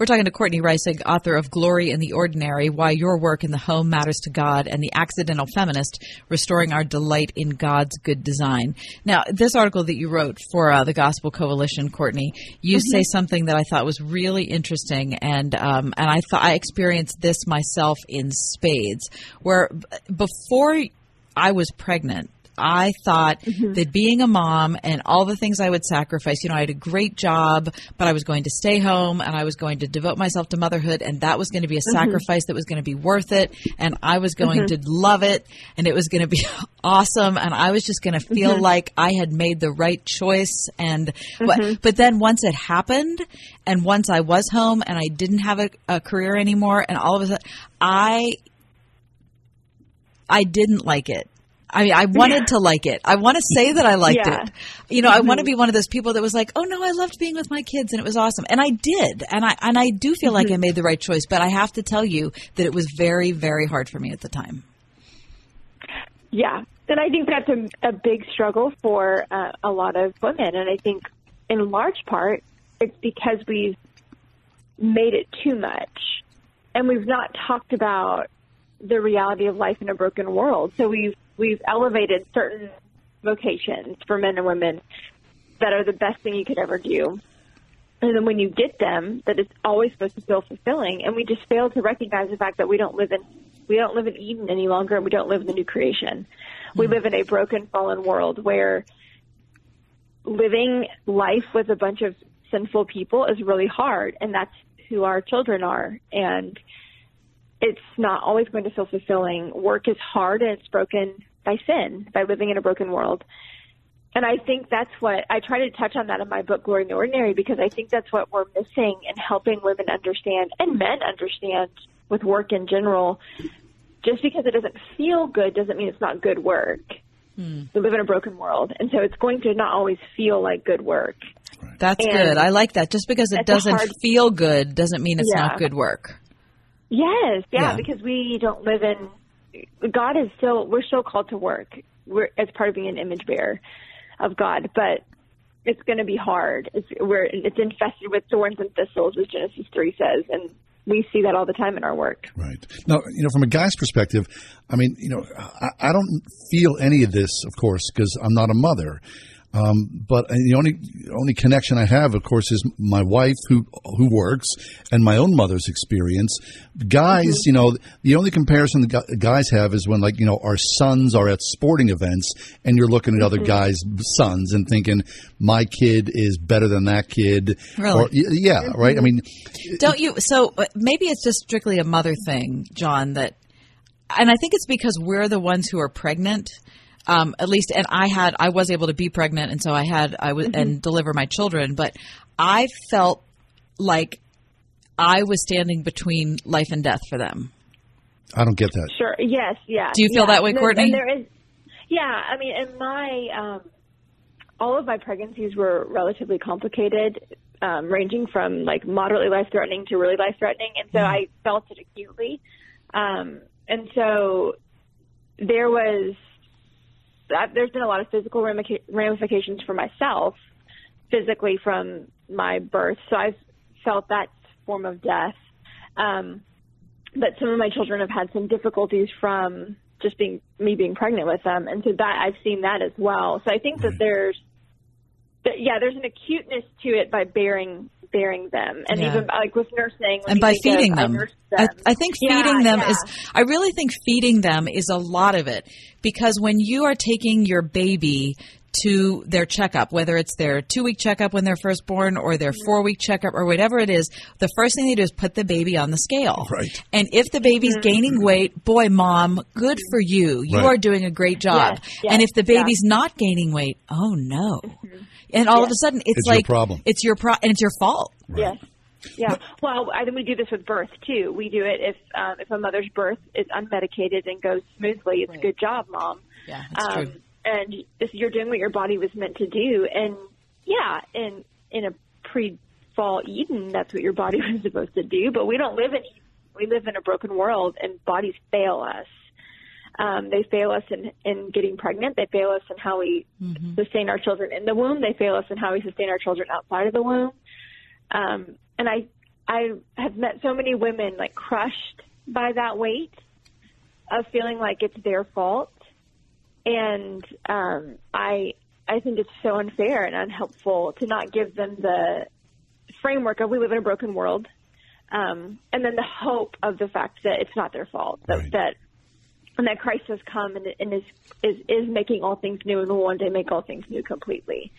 We're talking to Courtney Reissig, author of Glory in the Ordinary Why Your Work in the Home Matters to God and The Accidental Feminist Restoring Our Delight in God's Good Design. Now, this article that you wrote for uh, the Gospel Coalition, Courtney, you Mhm. say something that I thought was really interesting, and um, and I thought I experienced this myself in spades, where b- before I was pregnant, I thought Mm-hmm. that being a mom and all the things I would sacrifice, you know, I had a great job, but I was going to stay home and I was going to devote myself to motherhood and that was going to be a Mhm. sacrifice that was going to be worth it and I was going Mhm. to love it and it was going to be awesome and I was just going to feel Mhm. like I had made the right choice and but- Mhm. but then once it happened and once I was home and I didn't have a, a career anymore and all of a sudden I I didn't like it. I mean, I wanted to like it. I want to say that I liked Yeah. it. You know, I want to be one of those people that was like, "Oh no, I loved being with my kids and it was awesome." And I did. And I and I do feel like I made the right choice, but I have to tell you that it was very very hard for me at the time. Yeah, and I think that's a, a big struggle for uh, a lot of women, and I think in large part it's because we've made it too much, and we've not talked about the reality of life in a broken world. So we've we've elevated certain vocations for men and women that are the best thing you could ever do. And then when you get them, that it's always supposed to feel fulfilling, and we just fail to recognize the fact that we don't live in we don't live in Eden any longer, and we don't live in the new creation. We hmm. live in a broken, fallen world where living life with a bunch of sinful people is really hard, and that's who our children are. And it's not always going to feel fulfilling. Work is hard, and it's broken by sin, by living in a broken world. And I think that's what I try to touch on that in my book, Glory in the Ordinary, because I think that's what we're missing in helping women understand and men understand with work in general. Just because it doesn't feel good doesn't mean it's not good work. Hmm. We live in a broken world, and so it's going to not always feel like good work. That's And good. I like that. Just because it doesn't hard- feel good doesn't mean it's Yeah. not good work. Yes, yeah, Yeah. because we don't live in. God is still. We're still called to work. We're as part of being an image bearer of God, but it's going to be hard. It's we're it's infested with thorns and thistles, as Genesis three says, and we see that all the time in our work. Right. Now, you know, from a guy's perspective, I mean, you know, I, I don't feel any of this, of course, because I'm not a mother. Um, but the only only connection I have, of course, is my wife who who works and my own mother's experience. Guys, you know, the only comparison the guys have is when, like, you know, our sons are at sporting events, and you're looking at other Mhm. guys' sons and thinking, my kid is better than that kid. Really? Or, yeah, right. I mean, Don't you? So uh, maybe it's just strictly a mother thing, John. That, and I think it's because we're the ones who are pregnant. Um, at least, and I had, I was able to be pregnant, and so I had, I was, and deliver my children. But I felt like I was standing between life and death for them. I don't get that. Sure. Yes. Yeah. Do you feel yeah. that way, And there- Courtney? And there is. Yeah. I mean, and my um, all of my pregnancies were relatively complicated, um, ranging from like moderately life threatening to really life threatening, and so I felt it acutely. Um, and so there was that, there's been a lot of physical ramifications for myself physically from my birth. So I've felt that form of death. Um, but some of my children have had some difficulties from just being me being pregnant with them, and so that I've seen that as well. So I think that there's, that, yeah, there's an acuteness to it by bearing bearing them, and Yeah. even like with nursing, and by think of, feeding I them. I, them. I think Yeah, feeding them yeah. is, I really think feeding them is a lot of it because when you are taking your baby to their checkup, whether it's their two week checkup when they're first born or their four week checkup or whatever it is, the first thing they do is put the baby on the scale. Right. And if the baby's Mm-hmm. gaining weight, boy, mom, good for you. You Right. are doing a great job. Yes, yes, and if the yeah. baby's not gaining weight, oh no. And all of a sudden, it's, It's your like problem. it's your pro, and it's your fault. Yes. Yeah. Well, I think we do this with birth too. We do it if um, if a mother's birth is unmedicated and goes smoothly. It's a good job, mom. Yeah, that's um, true. And if you're doing what your body was meant to do, and yeah, in in a pre-fall Eden, that's what your body was supposed to do. But we don't live in We live in a broken world, and bodies fail us. Um, they fail us in, in getting pregnant. They fail us in how we sustain our children in the womb. They fail us in how we sustain our children outside of the womb. Um, and I, I have met so many women like crushed by that weight of feeling like it's their fault. And um, I, I think it's so unfair and unhelpful to not give them the framework of we live in a broken world, um, and then the hope of the fact that it's not their fault. That, that and that Christ has come and, and is, is is making all things new and will one day make all things new completely.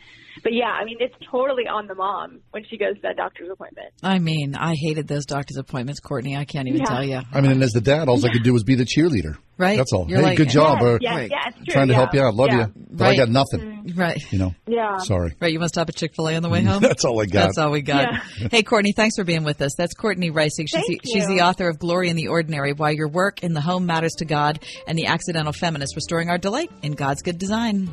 But yeah, I mean, it's totally on the mom when she goes to that doctor's appointment. I mean, I hated those doctor's appointments, Courtney. I can't even Yeah. tell you. I mean, and as the dad, all I could do was be the cheerleader. Right. That's all. You're hey, like- good job. Yeah, or yeah, yeah, it's true, trying to help you out. Love yeah. you. But I got nothing. Mm-hmm. Right. You know. Yeah. Sorry. Right. You want to stop at Chick fil A on the way mm-hmm. home? That's all I got. That's all we got. Yeah. Hey, Courtney, thanks for being with us. That's Courtney Reissig. She's, Thank the, she's the author of Glory in the Ordinary Why Your Work in the Home Matters to God and The Accidental Feminist Restoring Our Delight in God's Good Design.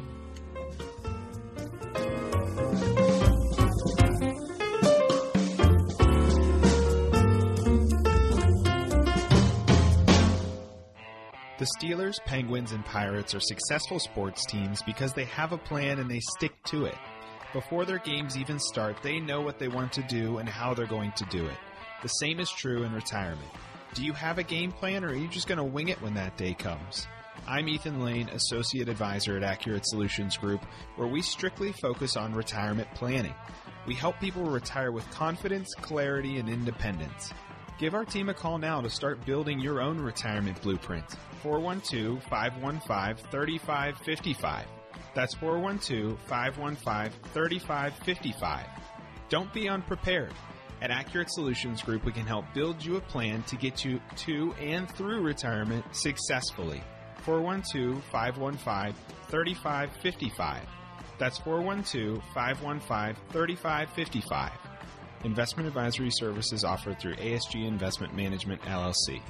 The Steelers, Penguins, and Pirates are successful sports teams because they have a plan and they stick to it. Before their games even start, they know what they want to do and how they're going to do it. The same is true in retirement. Do you have a game plan or are you just going to wing it when that day comes? I'm Ethan Lane, Associate Advisor at Accurate Solutions Group, where we strictly focus on retirement planning. We help people retire with confidence, clarity, and independence. Give our team a call now to start building your own retirement blueprint. 412 515 3555. That's 412 515 3555. Don't be unprepared. At Accurate Solutions Group, we can help build you a plan to get you to and through retirement successfully. 412 515 3555. That's 412 515 3555. Investment advisory services offered through ASG Investment Management LLC.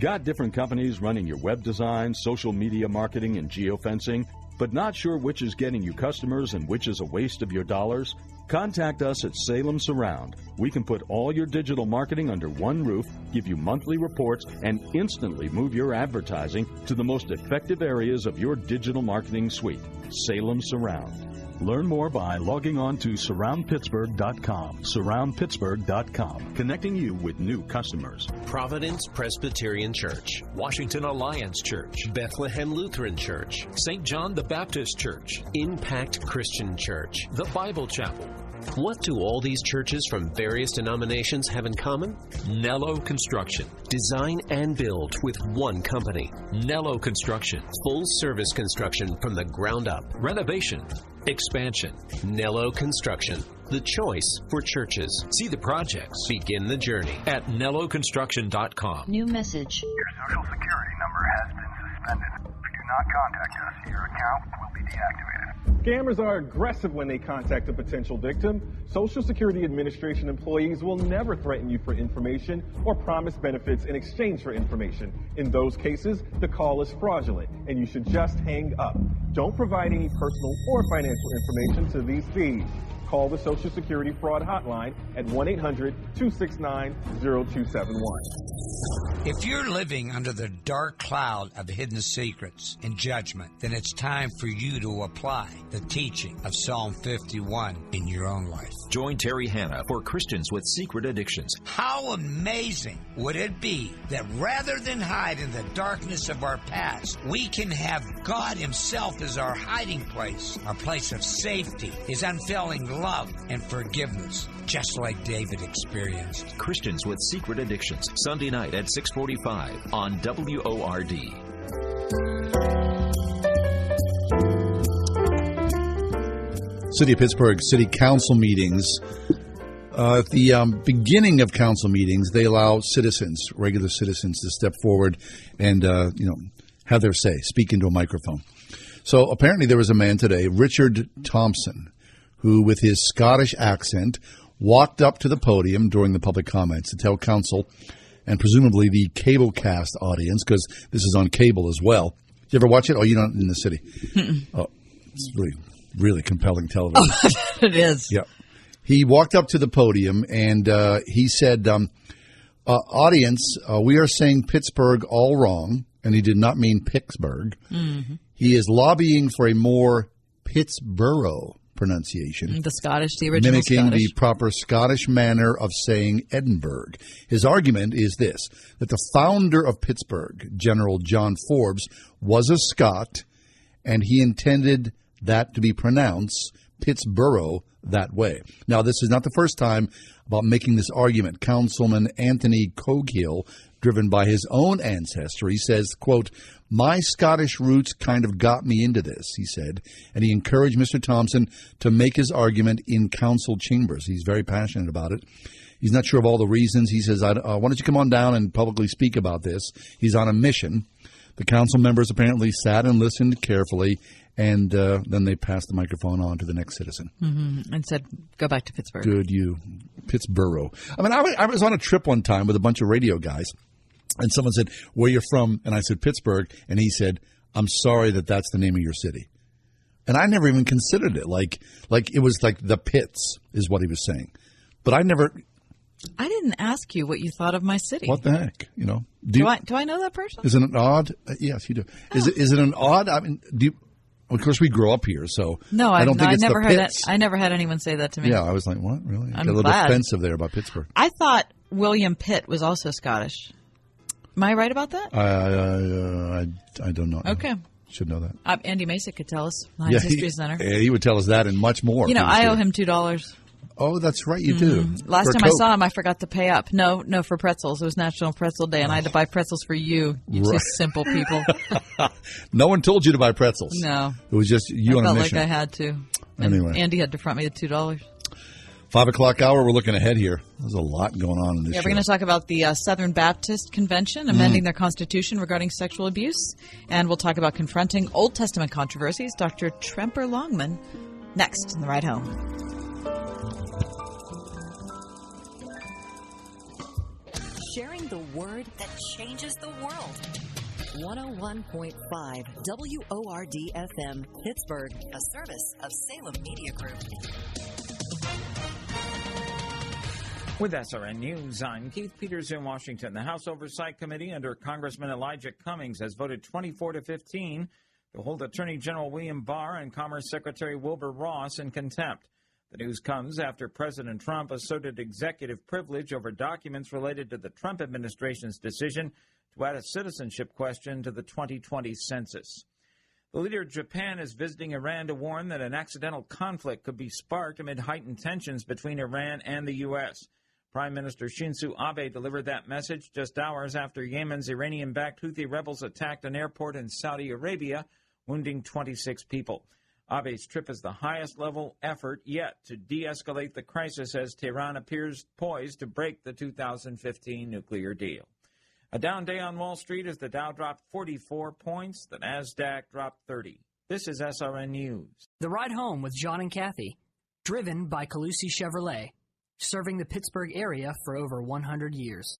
Got different companies running your web design, social media marketing, and geofencing, but not sure which is getting you customers and which is a waste of your dollars? Contact us at Salem Surround. We can put all your digital marketing under one roof, give you monthly reports, and instantly move your advertising to the most effective areas of your digital marketing suite. Salem Surround. Learn more by logging on to surroundpittsburgh.com. Surroundpittsburgh.com, connecting you with new customers. Providence Presbyterian Church, Washington Alliance Church, Bethlehem Lutheran Church, St. John the Baptist Church, Impact Christian Church, the Bible Chapel. What do all these churches from various denominations have in common? Nello Construction. Design and build with one company. Nello Construction. Full service construction from the ground up. Renovation. Expansion. Nello Construction. The choice for churches. See the projects. Begin the journey at nelloconstruction.com. New message. Your social security number has been suspended. Not contact us, your account will be deactivated. Scammers are aggressive when they contact a potential victim. Social Security Administration employees will never threaten you for information or promise benefits in exchange for information. In those cases, the call is fraudulent and you should just hang up. Don't provide any personal or financial information to these thieves. Call the Social Security Fraud Hotline at 1 800 269 0271. If you're living under the dark cloud of hidden secrets and judgment, then it's time for you to apply the teaching of Psalm 51 in your own life. Join Terry Hanna for Christians with Secret Addictions. How amazing would it be that rather than hide in the darkness of our past, we can have God Himself as our hiding place, our place of safety, His unfailing love and forgiveness, just like David experienced. Christians with Secret Addictions, Sunday night at 645 on WORD. City of Pittsburgh City Council meetings. Uh, at the um, beginning of council meetings, they allow citizens, regular citizens, to step forward and uh, you know have their say, speak into a microphone. So apparently, there was a man today, Richard Thompson, who, with his Scottish accent, walked up to the podium during the public comments to tell council and presumably the cablecast audience, because this is on cable as well. Did you ever watch it? Oh, you're not in the city. Oh, it's really, really compelling television. it is. Yeah. He walked up to the podium and uh, he said, um, uh, Audience, uh, we are saying Pittsburgh all wrong. And he did not mean Pittsburgh. Mhm. He is lobbying for a more Pittsboro pronunciation. The Scottish, the original Mimicking Scottish. the proper Scottish manner of saying Edinburgh. His argument is this that the founder of Pittsburgh, General John Forbes, was a Scot, and he intended that to be pronounced Pittsboro that way. Now, this is not the first time about making this argument. Councilman Anthony Coghill driven by his own ancestry. He says, quote, my Scottish roots kind of got me into this, he said, and he encouraged Mr. Thompson to make his argument in council chambers. He's very passionate about it. He's not sure of all the reasons. He says, I, uh, why don't you come on down and publicly speak about this? He's on a mission. The council members apparently sat and listened carefully, and uh, then they passed the microphone on to the next citizen. Mm-hmm. And said, go back to Pittsburgh. Good you. Pittsburgh. I mean, I I was on a trip one time with a bunch of radio guys, and someone said, where you're from? And I said, Pittsburgh. And he said, I'm sorry that that's the name of your city. And I never even considered it. Like, like it was like the pits is what he was saying. But I never, I didn't ask you what you thought of my city. what the heck, you know? Do, you- I do I know that person? Is it an odd? Uh, yes, you do. Is it is it an odd? I mean, do you, of course we grew up here, so No, I I don't think I it's never the heard that. pits. I never had anyone say that to me. Yeah, I was like, what? Really? I'm a little glad. defensive there about Pittsburgh. I thought William Pitt was also Scottish. Am I right about that? I I, I, I don't know. Okay. Should know that. Uh, Andy Masich could tell us. Lions he, History Center. yeah, he would tell us that and much more. you know, he I owe him two dollars. Oh, that's right, you do. Last For time I saw him, I forgot to pay up. No, no, for pretzels. It was National Pretzel Day, and I had to buy pretzels for you. You two Right. simple people. no one told you to buy pretzels. No. it was just you I on a felt mission. like I had to. And Anyway. Andy had to front me the two dollars. Five o'clock hour. We're looking ahead here. There's a lot going on in this. Yeah, show. we're going to talk about the uh, Southern Baptist Convention amending their constitution regarding sexual abuse, and we'll talk about confronting Old Testament controversies. Dr. Tremper Longman next in the ride home. Sharing the word that changes the world. 101.5 WORD FM, Pittsburgh, a service of Salem Media Group. With SRN News, I'm Keith Peters in Washington. The House Oversight Committee under Congressman Elijah Cummings has voted 24 to 15 to hold Attorney General William Barr and Commerce Secretary Wilbur Ross in contempt. The news comes after President Trump asserted executive privilege over documents related to the Trump administration's decision to add a citizenship question to the 2020 census. The leader of Japan is visiting Iran to warn that an accidental conflict could be sparked amid heightened tensions between Iran and the U.S. Prime Minister Shinzo Abe delivered that message just hours after Yemen's Iranian backed Houthi rebels attacked an airport in Saudi Arabia, wounding 26 people. Abe's trip is the highest level effort yet to de escalate the crisis as Tehran appears poised to break the 2015 nuclear deal. A down day on Wall Street as the Dow dropped 44 points, the NASDAQ dropped 30. This is SRN News. The Ride Home with John and Kathy, driven by Colussy Chevrolet, serving the Pittsburgh area for over 100 years.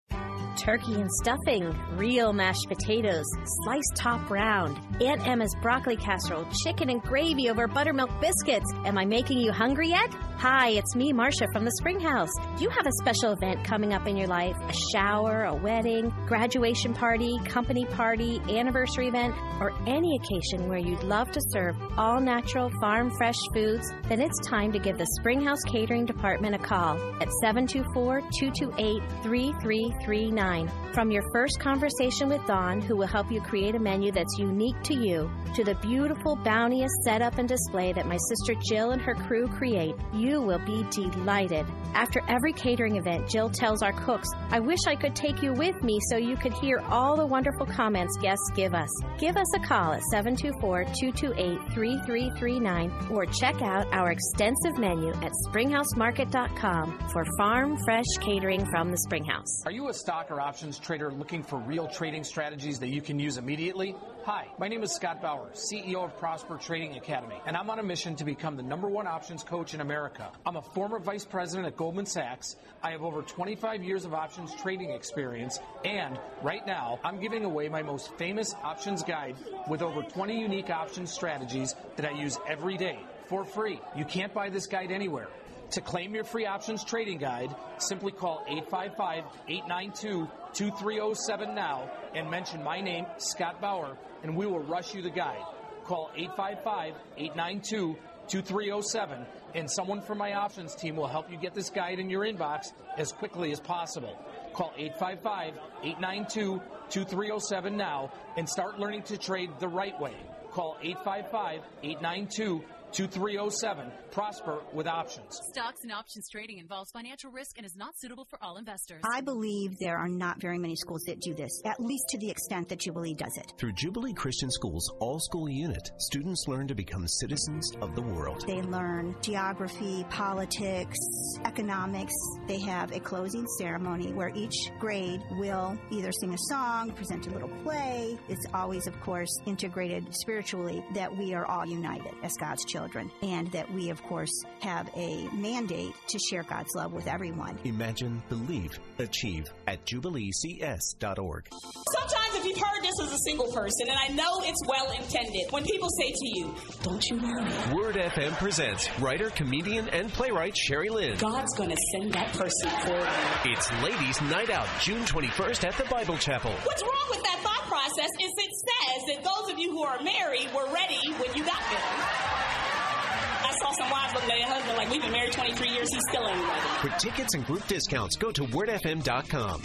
Turkey and stuffing, real mashed potatoes, sliced top round, Aunt Emma's broccoli casserole, chicken and gravy over buttermilk biscuits. Am I making you hungry yet? Hi, it's me, Marcia from the Spring House. Do you have a special event coming up in your life? A shower, a wedding, graduation party, company party, anniversary event, or any occasion where you'd love to serve all natural, farm fresh foods? Then it's time to give the Spring House Catering Department a call at 724 228 3339. From your first conversation with Dawn, who will help you create a menu that's unique to you, to the beautiful, bounteous setup and display that my sister Jill and her crew create, you will be delighted. After every catering event, Jill tells our cooks, I wish I could take you with me so you could hear all the wonderful comments guests give us. Give us a call at 724 228 3339 or check out our extensive menu at springhousemarket.com for farm fresh catering from the Springhouse. Are you a stock or options trader looking for real trading strategies that you can use immediately? Hi, my name is Scott Bauer, CEO of Prosper Trading Academy, and I'm on a mission to become the number one options coach in America. I'm a former vice president at Goldman Sachs. I have over 25 years of options trading experience, and right now, I'm giving away my most famous options guide with over 20 unique options strategies that I use every day for free. You can't buy this guide anywhere. To claim your free options trading guide, simply call 855 892 2307 now and mention my name, Scott Bauer, and we will rush you the guide. Call 855 892 2307 and someone from my options team will help you get this guide in your inbox as quickly as possible. Call 855 892 2307 now and start learning to trade the right way. Call 855 892 2307. Prosper with options. Stocks and options trading involves financial risk and is not suitable for all investors. I believe there are not very many schools that do this, at least to the extent that Jubilee does it. Through Jubilee Christian School's all school unit, students learn to become citizens of the world. They learn geography, politics, economics. They have a closing ceremony where each grade will either sing a song, present a little play. It's always, of course, integrated spiritually that we are all united as God's children and that we, of course, have a mandate to share God's love with everyone. Imagine, believe, achieve at jubileecs.org. Sometimes, if you've heard this as a single person, and I know it's well intended, when people say to you, Don't you want it? Word FM presents writer, comedian, and playwright Sherry Lynn. God's going to send that person for you. It's Ladies' Night Out, June 21st at the Bible Chapel. What's wrong with that thought process is it says that those of you who are married were ready when you got there. I saw some wives looking at their husband like, we've been married 23 years, he's still ain't ready. For tickets and group discounts, go to wordfm.com.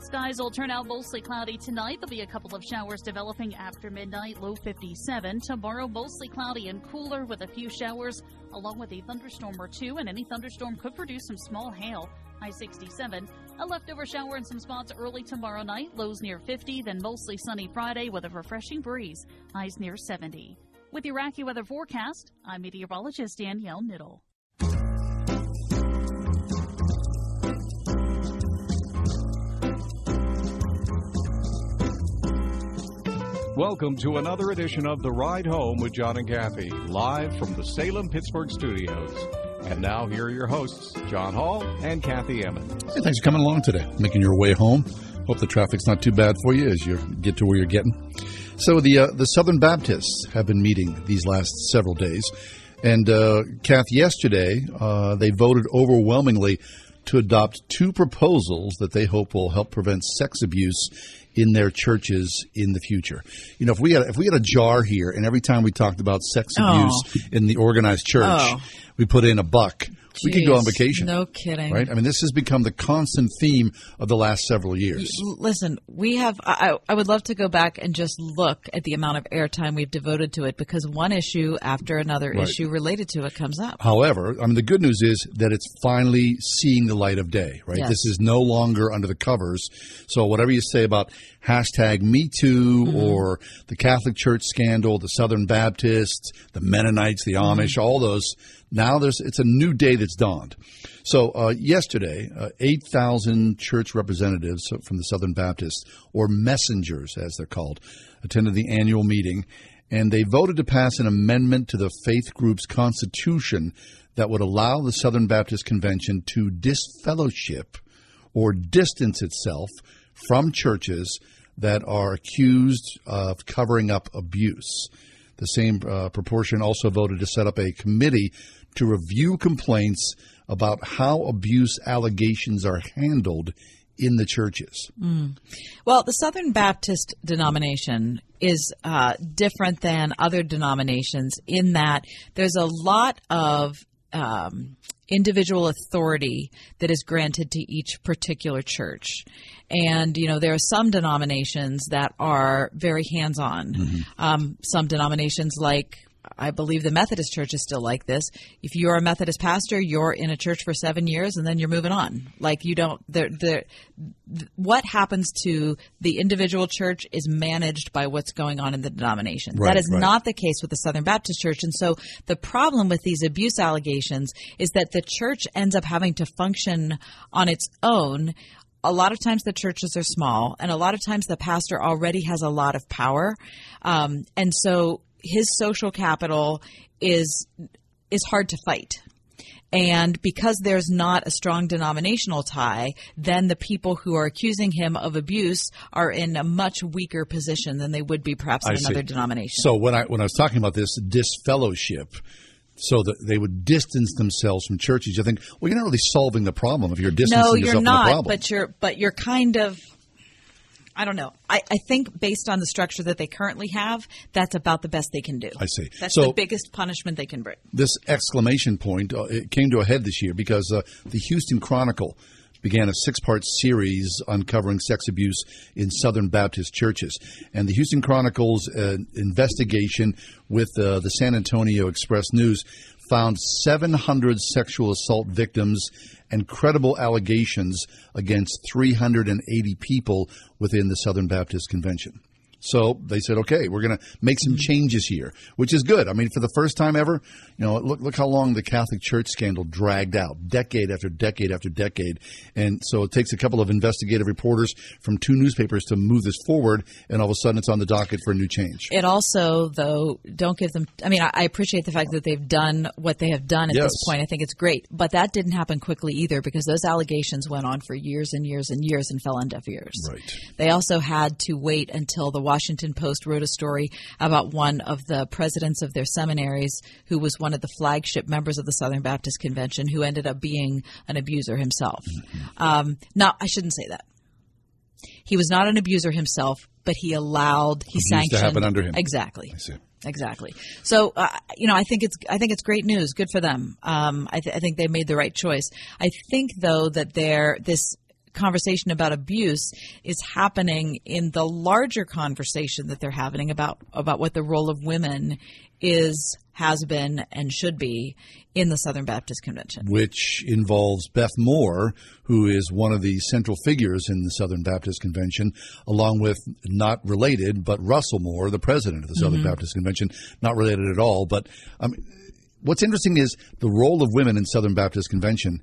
Skies will turn out mostly cloudy tonight. There'll be a couple of showers developing after midnight, low 57. Tomorrow, mostly cloudy and cooler with a few showers, along with a thunderstorm or two, and any thunderstorm could produce some small hail. High 67. A leftover shower in some spots early tomorrow night, lows near 50, then mostly sunny Friday with a refreshing breeze, highs near 70. With your weather forecast, I'm meteorologist Danielle Niddle. Welcome to another edition of The Ride Home with John and Kathy, live from the Salem Pittsburgh studios. And now, here are your hosts, John Hall and Kathy Emmons. Hey, thanks for coming along today, making your way home. Hope the traffic's not too bad for you as you get to where you're getting. So the uh, the Southern Baptists have been meeting these last several days, and uh, Kath, yesterday uh, they voted overwhelmingly to adopt two proposals that they hope will help prevent sex abuse in their churches in the future. You know, if we had if we had a jar here, and every time we talked about sex Oh. abuse in the organized church, Oh. we put in a buck. We could go on vacation. no kidding. Right? I mean, this has become the constant theme of the last several years. Listen, we have. I, I would love to go back and just look at the amount of airtime we've devoted to it because one issue after another Right. issue related to it comes up. However, I mean, the good news is that it's finally seeing the light of day, right? Yes. This is no longer under the covers. So whatever you say about hashtag Me Too Mm-hmm. or the Catholic Church scandal, the Southern Baptists, the Mennonites, the Mm-hmm. Amish, all those, now there's, it's a new day that's dawned. So uh, yesterday, uh, 8,000 church representatives from the Southern Baptists, or messengers as they're called, attended the annual meeting and they voted to pass an amendment to the faith group's constitution that would allow the Southern Baptist Convention to disfellowship or distance itself from churches that are accused of covering up abuse. The same uh, proportion also voted to set up a committee to review complaints about how abuse allegations are handled in the churches. Mm. Well, the Southern Baptist denomination is uh, different than other denominations in that there's a lot of um, individual authority that is granted to each particular church. And, you know, there are some denominations that are very hands on. Um, some denominations, like I believe the Methodist Church is still like this. If you're a Methodist pastor, you're in a church for seven years and then you're moving on. Like you don't, there, there, th- what happens to the individual church is managed by what's going on in the denomination. Right, that is right. not the case with the Southern Baptist Church. And so the problem with these abuse allegations is that the church ends up having to function on its own. A lot of times the churches are small, and a lot of times the pastor already has a lot of power. Um, and so his social capital is is hard to fight. And because there's not a strong denominational tie, then the people who are accusing him of abuse are in a much weaker position than they would be perhaps in I see. another denomination. So when I when I was talking about this disfellowship, so that they would distance themselves from churches, you think, well, you're not really solving the problem if you're distancing no, you're from the not. problem. But you're but you're kind of. I don't know. I, I think based on the structure that they currently have, that's about the best they can do. I see. That's So- the biggest punishment they can bring. this exclamation point uh, it came to a head this year because uh, the Houston Chronicle began a six part series uncovering sex abuse in Southern Baptist churches. And the Houston Chronicle's uh, investigation with uh, the San Antonio Express News found 700 sexual assault victims and credible allegations against 380 people within the Southern Baptist Convention. So they said, okay, we're going to make some mm-hmm. changes here, which is good. I mean, for the first time ever, you know, look look how long the Catholic Church scandal dragged out, decade after decade after decade, and so it takes a couple of investigative reporters from two newspapers to move this forward, and all of a sudden it's on the docket for a new change. It also, though, don't give them. I mean, I, I appreciate the fact that they've done what they have done at Yes. this point. I think it's great, but that didn't happen quickly either because those allegations went on for years and years and years and fell on deaf ears. Right. They also had to wait until the Washington Post wrote a story about one of the presidents of their seminaries who was one of the flagship members of the Southern Baptist Convention who ended up being an abuser himself. Um, now, I shouldn't say that. He was not an abuser himself, but he allowed, he Abuse to sanctioned. happen under him. Exactly. Exactly. So, uh, you know, I think it's I think it's great news. Good for them. Um, I, th- I think they made the right choice. I think though that they're this conversation about abuse is happening in the larger conversation that they're having about about what the role of women is has been and should be in the Southern Baptist Convention. which involves Beth Moore, who is one of the central figures in the Southern Baptist Convention, along with not related, but Russell Moore, the president of the Southern Mm-hmm. Mhm. Baptist Convention, not related at all. But um, what's interesting is the role of women in Southern Baptist Convention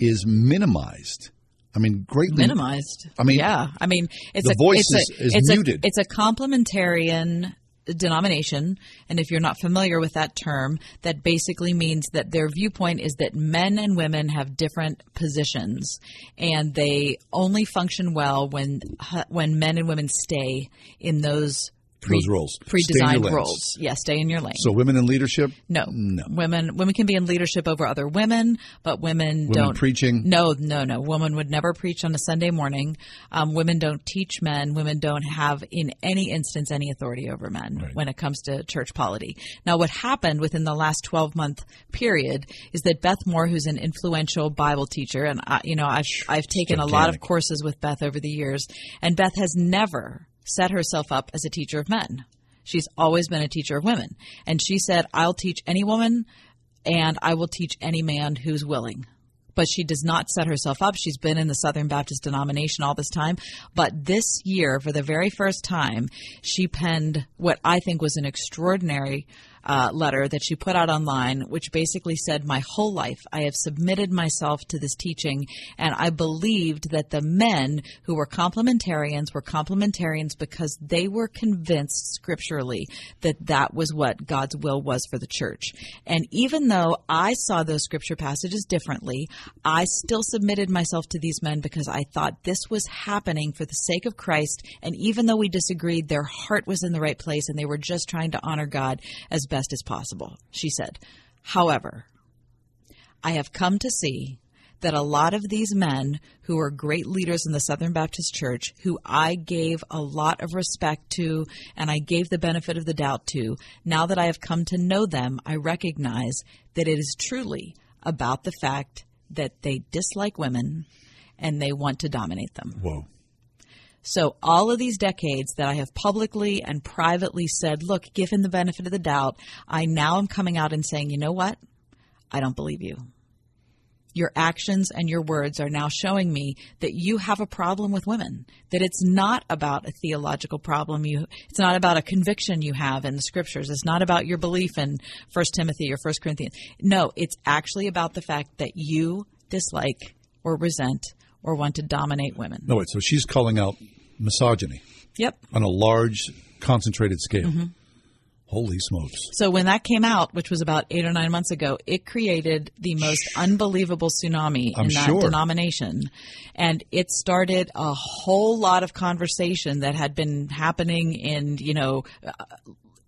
is minimized. I mean, greatly minimized. I mean, yeah. I mean, it's the a voice it's is, a, is it's muted. A, it's a complementarian denomination, and if you're not familiar with that term, that basically means that their viewpoint is that men and women have different positions, and they only function well when when men and women stay in those. Pre, Those roles. Pre-designed roles. Yeah, stay in your lane. so women in leadership. No, no. Women women can be in leadership over other women, but women, Women don't preaching? No, no, no. Women would never preach on a Sunday morning. Um, women don't teach men. Women don't have, in any instance, any authority over men when it comes to church polity. Now, what happened within the last twelve month period is that Beth Moore, who's an influential Bible teacher, and I, you know, I've I've taken a lot of courses with Beth over the years, and Beth has never set herself up as a teacher of men. She's always been a teacher of women. And she said, I'll teach any woman and I will teach any man who's willing. But she does not set herself up. She's been in the Southern Baptist denomination all this time. But this year, for the very first time, she penned what I think was an extraordinary uh, letter that she put out online, which basically said, My whole life I have submitted myself to this teaching, and I believed that the men who were complementarians were complementarians because they were convinced scripturally that that was what God's will was for the church. And even though I saw those scripture passages differently, I still submitted myself to these men because I thought this was happening for the sake of Christ. And even though we disagreed, their heart was in the right place and they were just trying to honor God as best as possible, she said. However, I have come to see that a lot of these men who are great leaders in the Southern Baptist Church, who I gave a lot of respect to and I gave the benefit of the doubt to, now that I have come to know them, I recognize that it is truly about the fact that they dislike women and they want to dominate them. Whoa. So, all of these decades that I have publicly and privately said, look, given the benefit of the doubt, I now am coming out and saying, you know what? I don't believe you. Your actions and your words are now showing me that you have a problem with women. That it's not about a theological problem. You, it's not about a conviction you have in the scriptures. It's not about your belief in First Timothy or First Corinthians. No, it's actually about the fact that you dislike or resent or want to dominate women. No, wait. So she's calling out misogyny Yep. on a large, concentrated scale. Mhm. Holy smokes! So when that came out, which was about eight or nine months ago, it created the most unbelievable tsunami I'm in that sure. denomination. And it started a whole lot of conversation that had been happening in, you know, uh,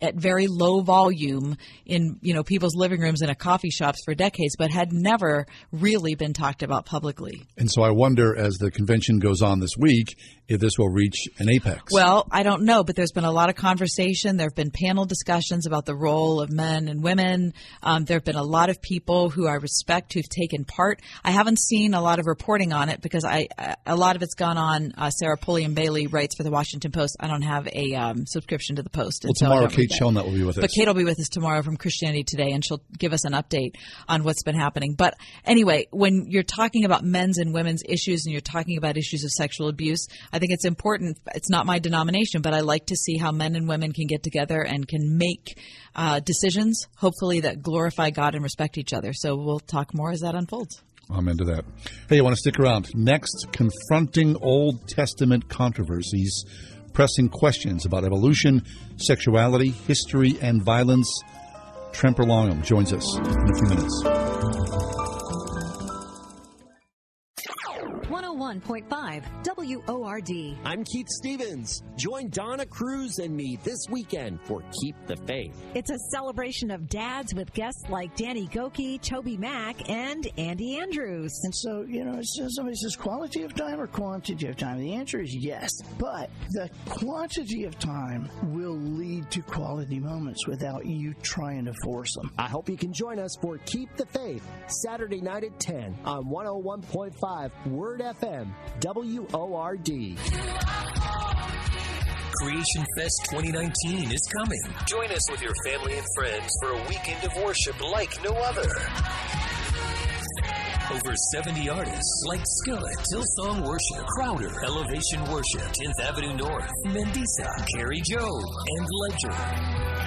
at very low volume in, you know, people's living rooms and coffee shops for decades, but had never really been talked about publicly. And so I wonder, as the convention goes on this week, if this will reach an apex. Well, I don't know, but there's been a lot of conversation. There have been panel discussions about the role of men and women. Um, there have been a lot of people who I respect who've taken part. I haven't seen a lot of reporting on it because I a lot of it's gone on. Uh, Sarah Pulliam Bailey writes for the Washington Post. I don't have a um, subscription to the Post. Well, tomorrow Kate that. Shellnutt will be with us. But. Kate will be with us tomorrow from Christianity Today, and she'll give us an update on what's been happening. But anyway, when you're talking about men's and women's issues and you're talking about issues of sexual abuse, I think it's important. It's not my denomination, but I like to see how men and women can get together and can make uh, decisions, hopefully, that glorify God and respect each other. So we'll talk more as that unfolds. I'm into that. Hey, you want to stick around? Next, confronting Old Testament controversies, pressing questions about evolution, sexuality, history, and violence. Tremper Longman joins us in a few minutes. 101.5 WORD. I'm Keith Stevens. Join Donna Cruz and me this weekend for Keep the Faith. It's a celebration of dads with guests like Danny Gokey, Toby Mack, and Andy Andrews. And so, you know, somebody says quality of time or quantity of time. The answer is yes. But the quantity of time will lead to quality moments without you trying to force them. I hope you can join us for Keep the Faith Saturday night at 10 on 101.5 Word FM, WORD. Creation Fest 2019 is coming. Join us with your family and friends for a weekend of worship like no other. Over 70 artists like Skillet, Hillsong Worship, Crowder, Elevation Worship, 10th Avenue North, Mandisa, Kari Jobe, and Ledger.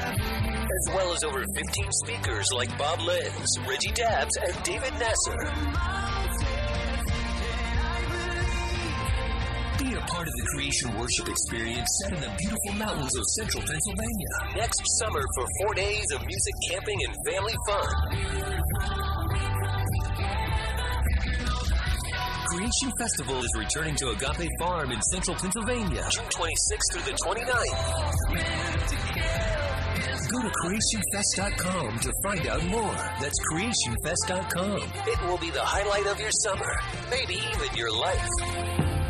As well as over 15 speakers like Bob Lenz, Reggie Dabbs, and David Nasser. Part of the creation worship experience set in the beautiful mountains of central Pennsylvania. Next summer for four days of music, camping, and family fun. Creation Festival is returning to Agape Farm in central Pennsylvania, June 26th through the 29th. Go to CreationFest.com to find out more. That's CreationFest.com. It will be the highlight of your summer, maybe even your life.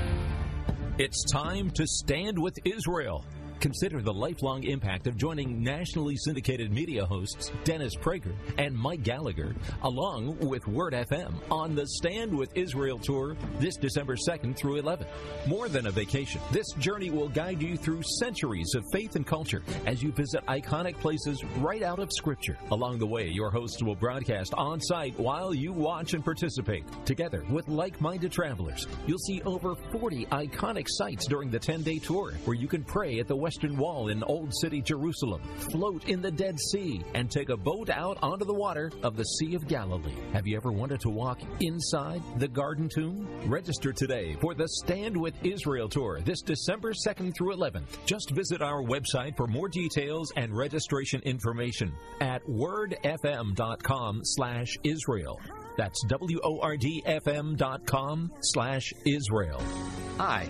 It's time to stand with Israel. Consider the lifelong impact of joining nationally syndicated media hosts Dennis Prager and Mike Gallagher, along with Word FM, on the Stand with Israel tour this December 2nd through 11th. More than a vacation, this journey will guide you through centuries of faith and culture as you visit iconic places right out of Scripture. Along the way, your hosts will broadcast on site while you watch and participate. Together with like minded travelers, you'll see over 40 iconic sites during the 10 day tour where you can pray at the Western Wall in Old City, Jerusalem, float in the Dead Sea, and take a boat out onto the water of the Sea of Galilee. Have you ever wanted to walk inside the Garden Tomb? Register today for the Stand with Israel tour this December 2nd through 11th. Just visit our website for more details and registration information at wordfm.com slash Israel. That's W-O-R-D-F-M dot com slash Israel. Hi,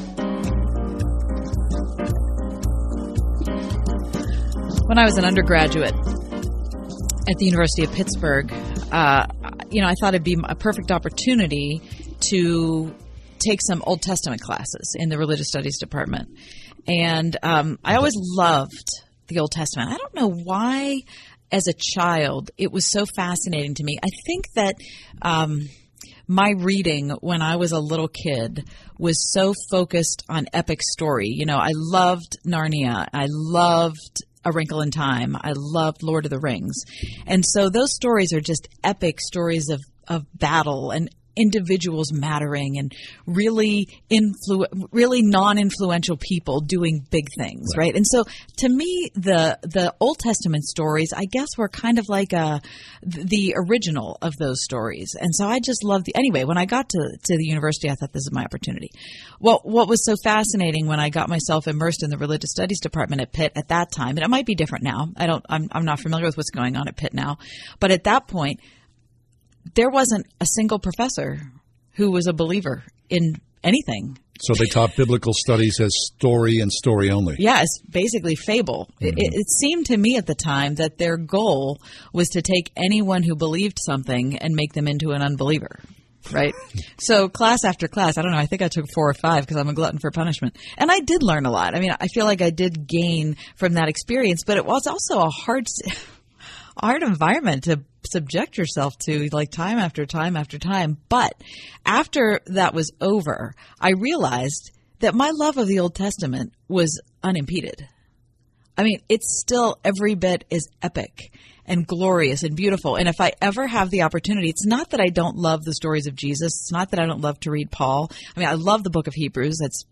When I was an undergraduate at the University of Pittsburgh, uh, you know, I thought it'd be a perfect opportunity to take some Old Testament classes in the religious studies department. And um, I always loved the Old Testament. I don't know why, as a child, it was so fascinating to me. I think that. Um, my reading when I was a little kid was so focused on epic story. You know, I loved Narnia. I loved A Wrinkle in Time. I loved Lord of the Rings. And so those stories are just epic stories of, of battle and individuals mattering and really influ- really non-influential people doing big things, right. right? And so to me the the Old Testament stories I guess were kind of like uh, a the original of those stories. And so I just loved the anyway, when I got to to the university I thought this is my opportunity. Well, what was so fascinating when I got myself immersed in the religious studies department at Pitt at that time, and it might be different now. I don't I'm I'm not familiar with what's going on at Pitt now, but at that point there wasn't a single professor who was a believer in anything. So they taught biblical studies as story and story only. Yes, basically fable. Mm-hmm. It, it, seemed to me at the time that their goal was to take anyone who believed something and make them into an unbeliever. Right? so, class after class, I don't know, I think I took four or five because I'm a glutton for punishment. And I did learn a lot. I mean, I feel like I did gain from that experience, but it was also a hard. hard environment to subject yourself to like time after time after time. But after that was over, I realized that my love of the Old Testament was unimpeded. I mean, it's still every bit as epic and glorious and beautiful. And if I ever have the opportunity, it's not that I don't love the stories of Jesus. It's not that I don't love to read Paul. I mean, I love the book of Hebrews. That's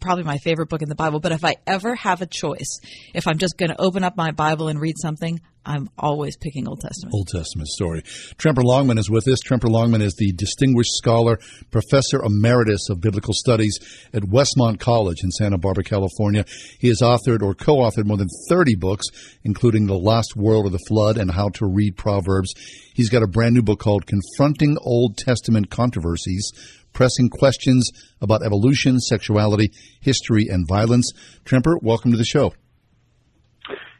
probably my favorite book in the Bible. But if I ever have a choice, if I'm just going to open up my Bible and read something, I'm always picking Old Testament. Old Testament story. Tremper Longman is with us. Tremper Longman is the distinguished scholar, professor emeritus of biblical studies at Westmont College in Santa Barbara, California. He has authored or co-authored more than 30 books, including The Lost World of the Flood and How to Read Proverbs. He's got a brand new book called Confronting Old Testament Controversies, pressing questions about evolution, sexuality, history, and violence. Tremper, welcome to the show.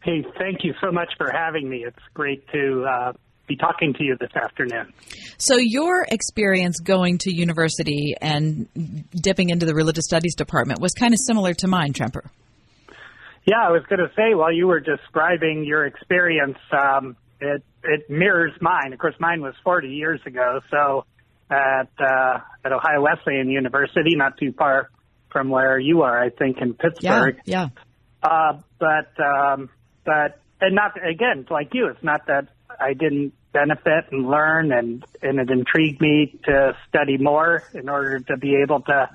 Hey, thank you so much for having me. It's great to uh, be talking to you this afternoon. So, your experience going to university and dipping into the religious studies department was kind of similar to mine, Tremper. Yeah, I was going to say while you were describing your experience, um, it it mirrors mine. Of course, mine was 40 years ago. So, at uh, at Ohio Wesleyan University, not too far from where you are, I think, in Pittsburgh. Yeah. yeah. Uh, but um, but and not again like you it's not that i didn't benefit and learn and and it intrigued me to study more in order to be able to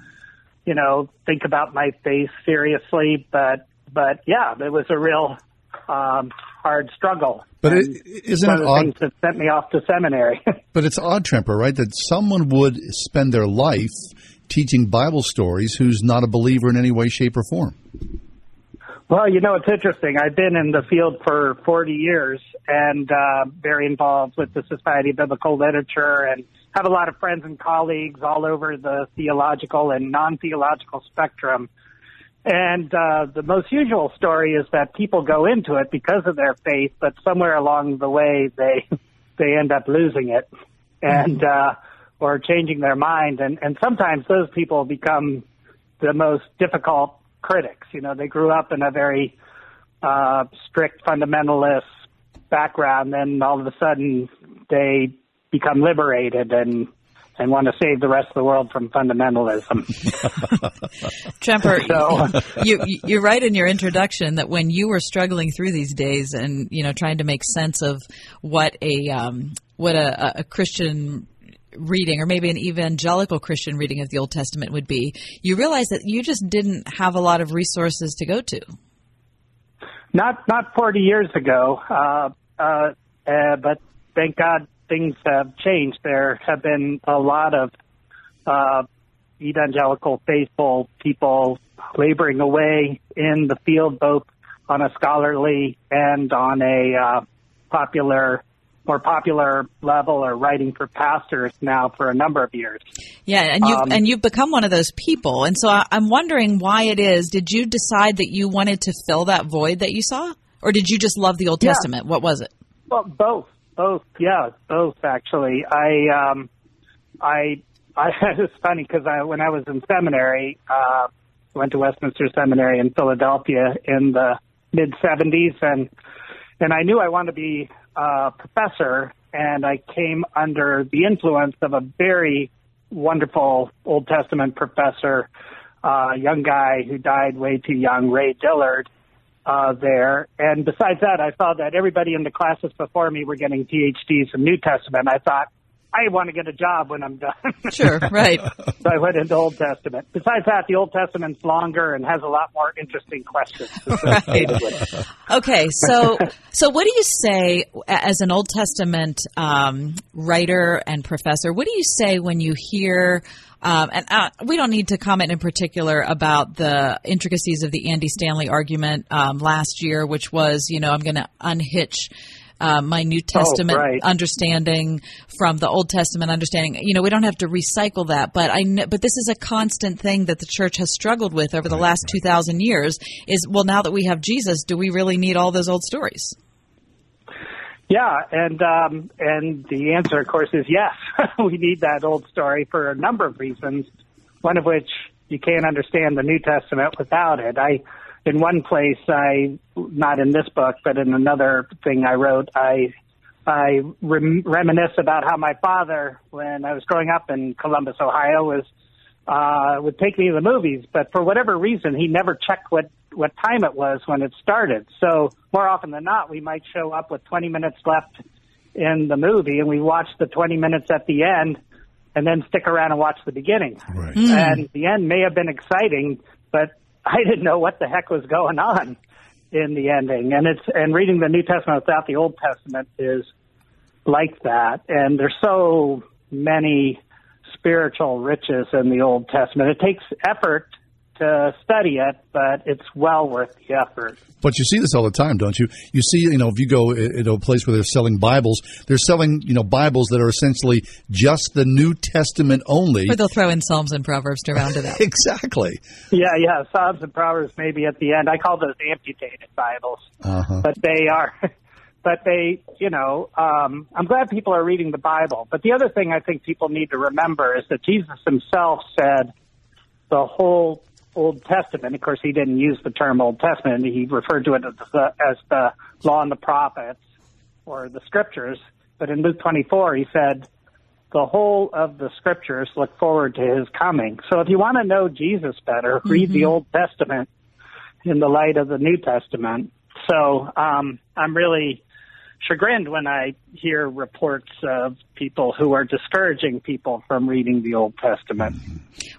you know think about my faith seriously but but yeah it was a real um hard struggle but it, isn't one it of the odd things that sent me off to seminary but it's odd tremper right that someone would spend their life teaching bible stories who's not a believer in any way shape or form well, you know, it's interesting. I've been in the field for 40 years and uh, very involved with the Society of Biblical Literature and have a lot of friends and colleagues all over the theological and non theological spectrum. And uh, the most usual story is that people go into it because of their faith, but somewhere along the way they they end up losing it and uh, or changing their mind. And, and sometimes those people become the most difficult critics. You know, they grew up in a very uh, strict fundamentalist background, then all of a sudden they become liberated and and want to save the rest of the world from fundamentalism. Tremper, so. you, you write in your introduction that when you were struggling through these days and you know trying to make sense of what a um, what a, a Christian reading, or maybe an evangelical Christian reading of the Old Testament would be, you realize that you just didn't have a lot of resources to go to. Not not 40 years ago, uh, uh, uh, but thank God things have changed. There have been a lot of uh, evangelical faithful people laboring away in the field, both on a scholarly and on a uh, popular more popular level or writing for pastors now for a number of years. Yeah, and you've, um, and you've become one of those people. And so I, I'm wondering why it is. Did you decide that you wanted to fill that void that you saw? Or did you just love the Old yeah. Testament? What was it? Well, both. Both. Yeah, both actually. I, um, I, I, it's funny because I, when I was in seminary, uh, went to Westminster Seminary in Philadelphia in the mid 70s and and I knew I wanted to be a professor, and I came under the influence of a very wonderful Old Testament professor, uh, young guy who died way too young, Ray Dillard, uh, there. And besides that, I saw that everybody in the classes before me were getting PhDs in New Testament. I thought, I want to get a job when I'm done. Sure, right. so I went into Old Testament. Besides that, the Old Testament's longer and has a lot more interesting questions. it. Okay, so so what do you say as an Old Testament um, writer and professor? What do you say when you hear? Um, and uh, we don't need to comment in particular about the intricacies of the Andy Stanley argument um, last year, which was, you know, I'm going to unhitch uh, my New Testament right. understanding from the Old Testament understanding. You know, we don't have to recycle that, but I but this is a constant thing that the church has struggled with over the last two thousand years. Is well, now that we have Jesus, do we really need all those old stories? Yeah, and um, and the answer, of course, is yes. we need that old story for a number of reasons. One of which you can't understand the New Testament without it. I, in one place, I not in this book, but in another thing I wrote, I I rem- reminisce about how my father, when I was growing up in Columbus, Ohio, was uh, would take me to the movies, but for whatever reason, he never checked what what time it was when it started. So more often than not, we might show up with 20 minutes left in the movie, and we watch the 20 minutes at the end, and then stick around and watch the beginning. Right. Hmm. And the end may have been exciting, but I didn't know what the heck was going on in the ending. And it's and reading the New Testament without the Old Testament is like that. And there's so many spiritual riches in the Old Testament. It takes effort to study it, but it's well worth the effort. But you see this all the time, don't you? You see, you know, if you go i- into a place where they're selling Bibles, they're selling, you know, Bibles that are essentially just the New Testament only. Or they'll throw in Psalms and Proverbs to round it out. exactly. Yeah, yeah. Psalms and Proverbs maybe at the end. I call those amputated Bibles, Uh-huh. but they are. But they, you know, um, I'm glad people are reading the Bible. But the other thing I think people need to remember is that Jesus himself said the whole Old Testament. Of course, he didn't use the term Old Testament. He referred to it as the, as the Law and the Prophets or the Scriptures. But in Luke 24, he said the whole of the Scriptures look forward to his coming. So if you want to know Jesus better, read the Old Testament in the light of the New Testament. So um, I'm really chagrined when I hear reports of people who are discouraging people from reading the Old Testament.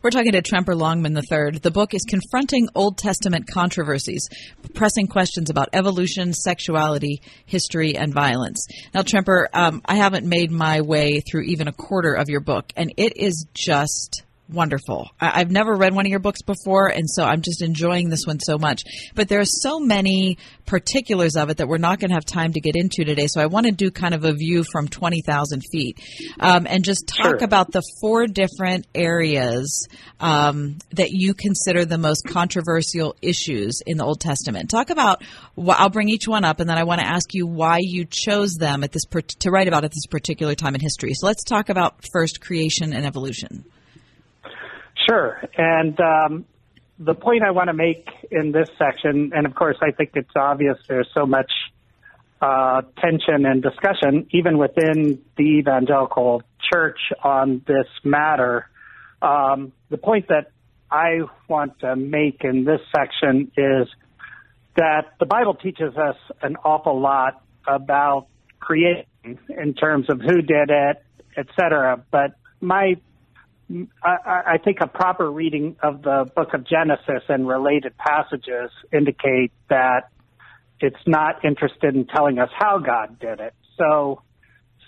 We're talking to Tremper Longman III. The book is Confronting Old Testament Controversies, pressing questions about evolution, sexuality, history, and violence. Now, Tremper, um, I haven't made my way through even a quarter of your book, and it is just wonderful. I- I've never read one of your books before, and so I'm just enjoying this one so much. But there are so many particulars of it that we're not going to have time to get into today. So I want to do kind of a view from 20,000 feet um, and just talk Sure. about the four different areas um, that you consider the most controversial issues in the Old Testament. Talk about. wh- I'll bring each one up, and then I want to ask you why you chose them at this per- to write about at this particular time in history. So let's talk about first creation and evolution. Sure. And um, the point I want to make in this section, and of course, I think it's obvious there's so much uh, tension and discussion, even within the evangelical church, on this matter. Um, the point that I want to make in this section is that the Bible teaches us an awful lot about creation in terms of who did it, et cetera. But my I, I think a proper reading of the book of Genesis and related passages indicate that it's not interested in telling us how God did it. So,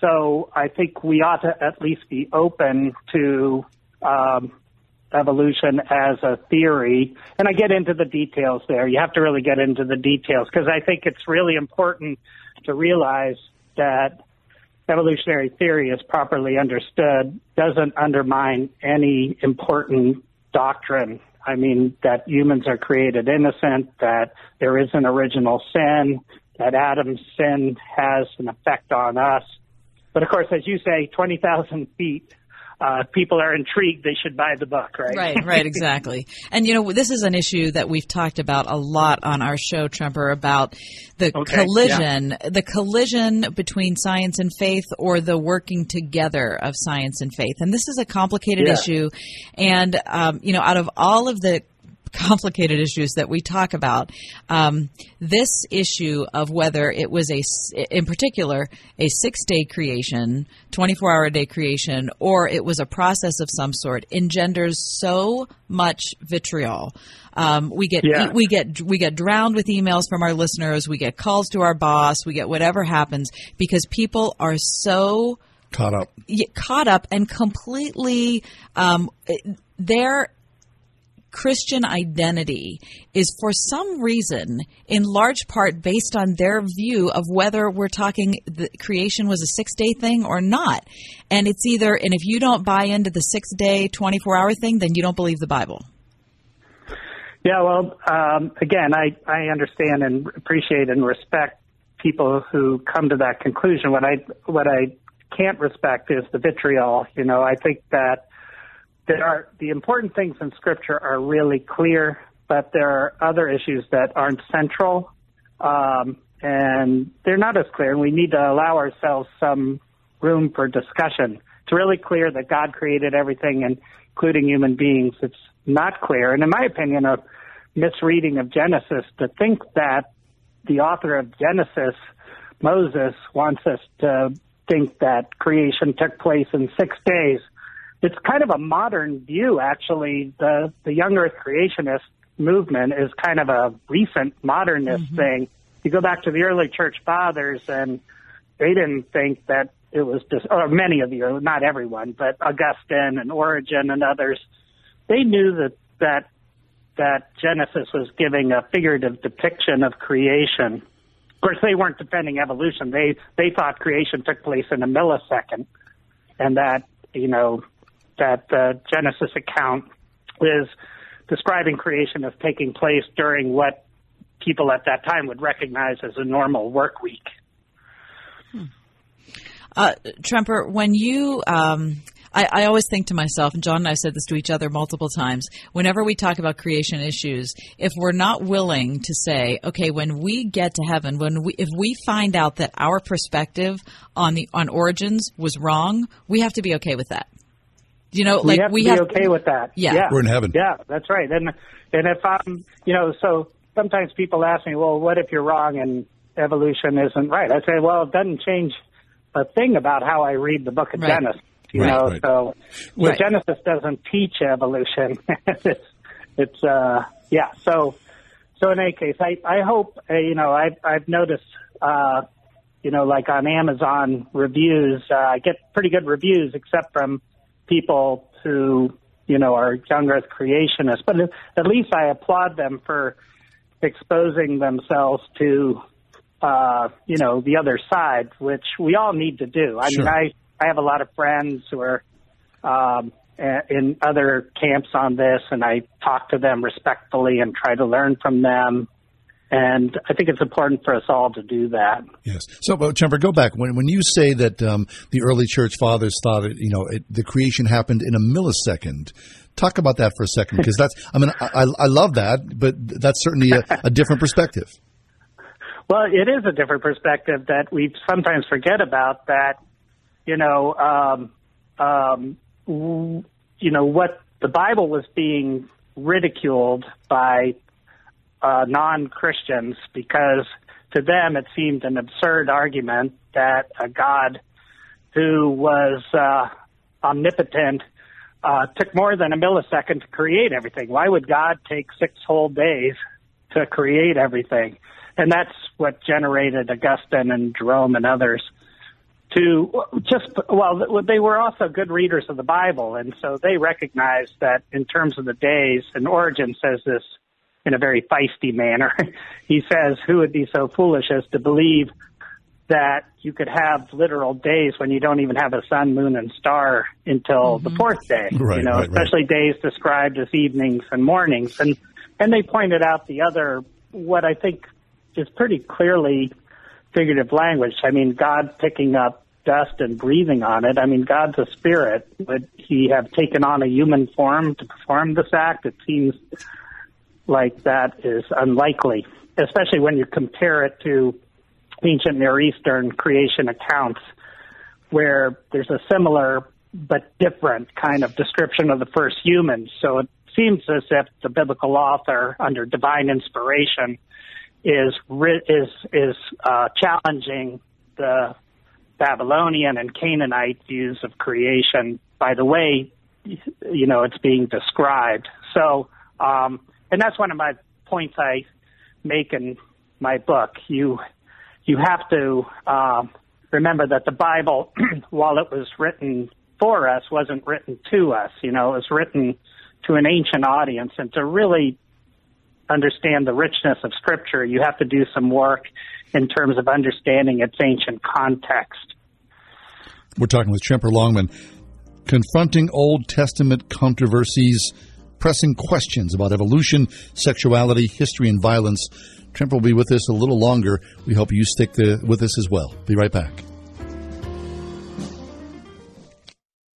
so I think we ought to at least be open to um, evolution as a theory. And I get into the details there. You have to really get into the details because I think it's really important to realize that evolutionary theory, as properly understood, doesn't undermine any important doctrine. I mean, that humans are created innocent, that there is an original sin, that Adam's sin has an effect on us. But of course, as you say, 20,000 feet, uh, people are intrigued, they should buy the book, right? Right, right, exactly. And you know, this is an issue that we've talked about a lot on our show, Tremper, about the Okay, collision, the collision between science and faith, or the working together of science and faith. And this is a complicated Yeah. issue. And um, you know, out of all of the complicated issues that we talk about. Um, this issue of whether it was a, in particular, a six day creation, 24 hour day creation, or it was a process of some sort engenders so much vitriol. Um, we get Yeah. we get we get drowned with emails from our listeners. We get calls to our boss. We get whatever happens because people are so Caught up. caught up and completely um, their Christian identity is for some reason, in large part, based on their view of whether we're talking the creation was a six day thing or not. And it's either, and if you don't buy into the six day, 24 hour thing, then you don't believe the Bible. Yeah, well, um, again, I, I understand and appreciate and respect people who come to that conclusion. What I what I can't respect is the vitriol. You know, I think that there are the important things in Scripture are really clear, but there are other issues that aren't central, um, and they're not as clear. And we need to allow ourselves some room for discussion. It's really clear that God created everything, including human beings. It's not clear, and in my opinion, a misreading of Genesis to think that the author of Genesis, Moses, wants us to think that creation took place in six days. It's kind of a modern view, actually. The the young Earth creationist movement is kind of a recent modernist mm-hmm. thing. You go back to the early church fathers, and they didn't think that it was just, or many of you, not everyone, but Augustine and Origen and others, they knew that that that Genesis was giving a figurative depiction of creation. Of course, they weren't defending evolution. They they thought creation took place in a millisecond, and that you know that the Genesis account is describing creation as taking place during what people at that time would recognize as a normal work week. Uh, Tremper, when you, um, I, I always think to myself, and John and I said this to each other multiple times, whenever we talk about creation issues, if we're not willing to say, okay, when we get to heaven, when we, if we find out that our perspective on the on origins was wrong, we have to be okay with that. You know, we have we to be have okay with that. Yeah. yeah. We're in heaven. Yeah, that's right. And and if I'm, you know, so sometimes people ask me, well, what if you're wrong and evolution isn't right? I say, well, it doesn't change a thing about how I read the book of Right. Genesis. You Right, know, right. so Right. Genesis doesn't teach evolution. it's it's uh yeah. So so in any case, I I hope uh, you know I've I've noticed uh you know like on Amazon reviews uh, I get pretty good reviews except from people who you know are young Earth creationists, but at- least I applaud them for exposing themselves to uh, you know the other side, which we all need to do. I Sure. mean, I I have a lot of friends who are um, in other camps on this, and I talk to them respectfully and try to learn from them. And I think it's important for us all to do that. Yes. So, but Tremper, go back when when you say that um, the early church fathers thought it, you know it, the creation happened in a millisecond. Talk about that for a second, because that's I mean I, I love that, but that's certainly a, a different perspective. Well, it is a different perspective that we sometimes forget about. That you know, um, um, w- you know what the Bible was being ridiculed by uh, non-Christians because to them it seemed an absurd argument that a God who was uh, omnipotent uh, took more than a millisecond to create everything. Why would God take six whole days to create everything? And that's what generated Augustine and Jerome and others to just, well, they were also good readers of the Bible. And so they recognized that in terms of the days, and Origen says this in a very feisty manner. he says, Who would be so foolish as to believe that you could have literal days when you don't even have a sun, moon, and star until the mm-hmm. fourth day? Right, you know, right, right. especially days described as evenings and mornings. And and they pointed out the other what I think is pretty clearly figurative language. I mean, God picking up dust and breathing on it. I mean, God's a spirit. Would he have taken on a human form to perform this act? It seems like that is unlikely, especially when you compare it to ancient Near Eastern creation accounts where there's a similar but different kind of description of the first humans. So it seems as if the biblical author, under divine inspiration, is is is uh, challenging the Babylonian and Canaanite views of creation by the way you know it's being described. So, um, and that's one of my points I make in my book. You you have to uh, remember that the Bible, while it was written for us, wasn't written to us. You know, it was written to an ancient audience, and to really understand the richness of Scripture, you have to do some work in terms of understanding its ancient context. We're talking with Tremper Longman, confronting Old Testament controversies, pressing questions about evolution, sexuality, history, and violence. Tremper will be with us a little longer. We hope you stick with us as well. Be right back.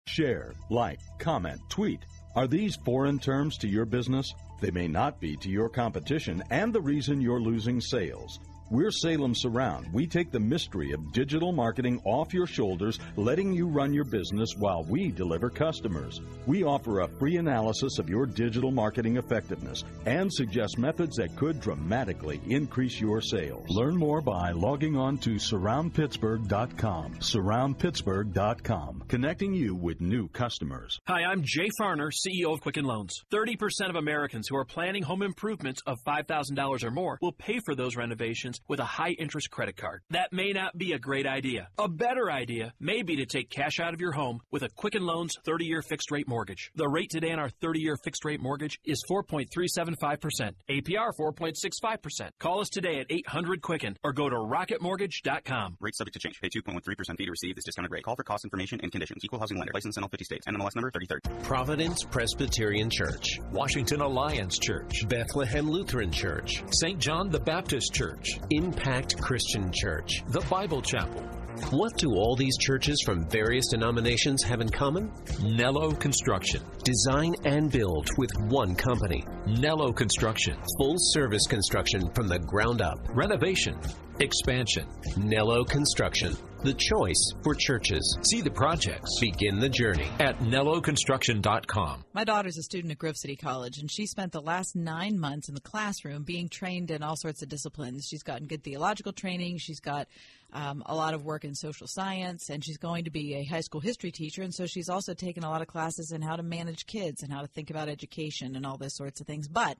Share, like, comment, tweet. Are these foreign terms to your business? They may not be to your competition and the reason you're losing sales. We're Salem Surround. We take the mystery of digital marketing off your shoulders, letting you run your business while we deliver customers. We offer a free analysis of your digital marketing effectiveness and suggest methods that could dramatically increase your sales. Learn more by logging on to surroundpittsburgh.com. Surroundpittsburgh.com, connecting you with new customers. Hi, I'm Jay Farner, CEO of Quicken Loans. 30% of Americans who are planning home improvements of $5,000 or more will pay for those renovations with a high interest credit card. That may not be a great idea. A better idea may be to take cash out of your home with a Quicken Loans 30 year fixed rate mortgage. The rate today on our 30 year fixed rate mortgage is 4.375%, APR 4.65%. Call us today at 800 Quicken or go to rocketmortgage.com. Rate subject to change. Pay 2.13% fee to receive this discounted rate. Call for cost information and conditions. Equal housing lender. License in all 50 states. NMLS number 33. Providence Presbyterian Church, Washington Alliance Church, Bethlehem Lutheran Church, St. John the Baptist Church, Impact Christian Church, the Bible Chapel. What do all these churches from various denominations have in common? Nello Construction. Design and build with one company. Nello Construction. Full service construction from the ground up. Renovation. Expansion. Nello Construction. The choice for churches. See the projects. Begin the journey at nelloconstruction.com. My daughter's a student at Grove City College, and she spent the last nine months in the classroom being trained in all sorts of disciplines. She's gotten good theological training. She's got um, a lot of work in social science, and she's going to be a high school history teacher. And so she's also taken a lot of classes in how to manage kids and how to think about education and all those sorts of things. But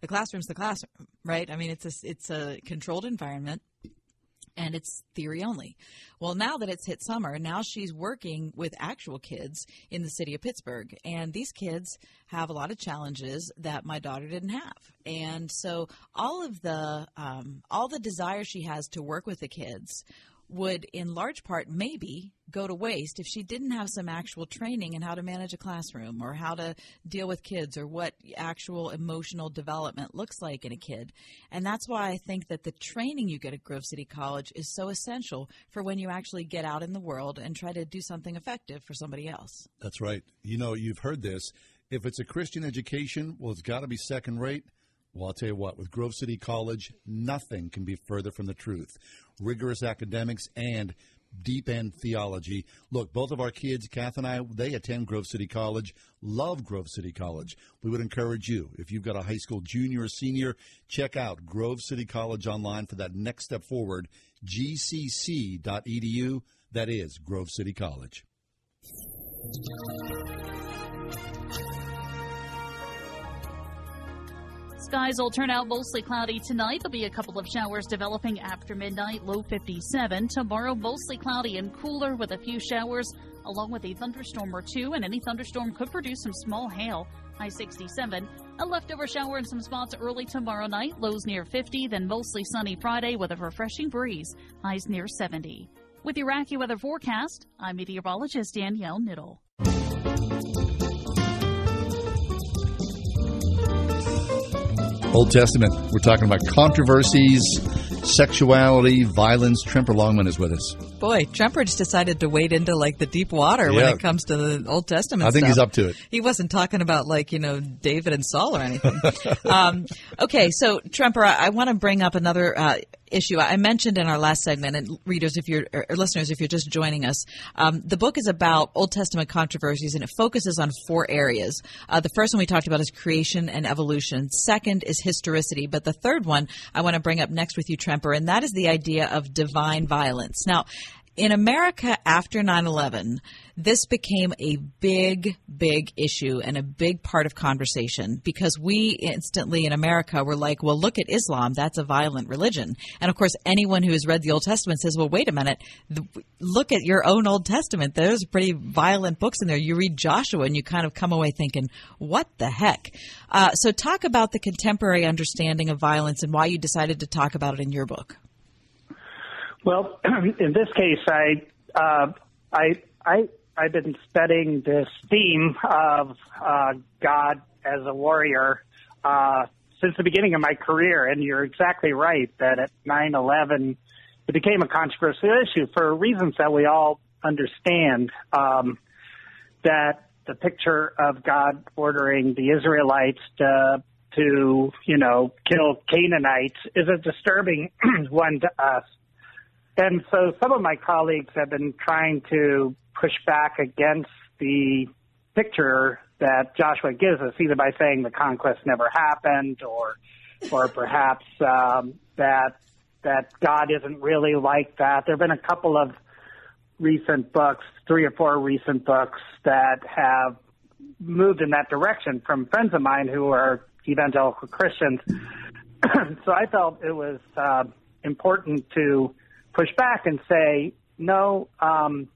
the classroom's the classroom, right? I mean, it's a it's a controlled environment and it's theory only. Well, now that it's hit summer, now she's working with actual kids in the city of Pittsburgh, and these kids have a lot of challenges that my daughter didn't have, and so all of the um, all the desire she has to work with the kids would, in large part, maybe go to waste if she didn't have some actual training in how to manage a classroom or how to deal with kids or what actual emotional development looks like in a kid. And that's why I think that the training you get at Grove City College is so essential for when you actually get out in the world and try to do something effective for somebody else. That's right. You know, you've heard this. If it's a Christian education, well, it's got to be second rate. Well, I'll tell you what, with Grove City College, nothing can be further from the truth. Rigorous academics and deep end theology. Look, both of our kids, Kath and I, they attend Grove City College, love Grove City College. We would encourage you, if you've got a high school junior or senior, check out Grove City College online for that next step forward, gcc.edu. That is Grove City College. Skies will turn out mostly cloudy tonight. There'll be a couple of showers developing after midnight, low 57. Tomorrow, mostly cloudy and cooler with a few showers, along with a thunderstorm or two, and any thunderstorm could produce some small hail. High 67. A leftover shower in some spots early tomorrow night, lows near 50, then mostly sunny Friday with a refreshing breeze, highs near 70. With your weather forecast, I'm meteorologist Danielle Niddle. Old Testament. We're talking about controversies, sexuality, violence. Tremper Longman is with us. Boy, Tremper just decided to wade into like the deep water when it comes to the Old Testament. I think he's up to it. He wasn't talking about like you know David and Saul or anything. um, okay, so Tremper, I, I want to bring up another uh, issue. I mentioned in our last segment, and readers, if you're or listeners, if you're just joining us, um, the book is about Old Testament controversies, and it focuses on four areas. Uh, the first one we talked about is creation and evolution. Second is historicity, but the third one I want to bring up next with you, Tremper, and that is the idea of divine violence. Now. In America after 9 11, this became a big, big issue and a big part of conversation because we instantly in America were like, well, look at Islam. That's a violent religion. And of course, anyone who has read the Old Testament says, well, wait a minute. Look at your own Old Testament. There's pretty violent books in there. You read Joshua and you kind of come away thinking, what the heck? Uh, so, talk about the contemporary understanding of violence and why you decided to talk about it in your book. Well, in this case, I, uh, I, I, I've been studying this theme of uh, God as a warrior uh, since the beginning of my career, and you're exactly right that at 9/11 it became a controversial issue for reasons that we all understand. Um, that the picture of God ordering the Israelites to, to you know, kill Canaanites is a disturbing one to us. And so some of my colleagues have been trying to push back against the picture that Joshua gives us, either by saying the conquest never happened or, or perhaps um, that that God isn't really like that. There have been a couple of recent books, three or four recent books that have moved in that direction from friends of mine who are evangelical Christians. so I felt it was uh, important to push back and say, no, um,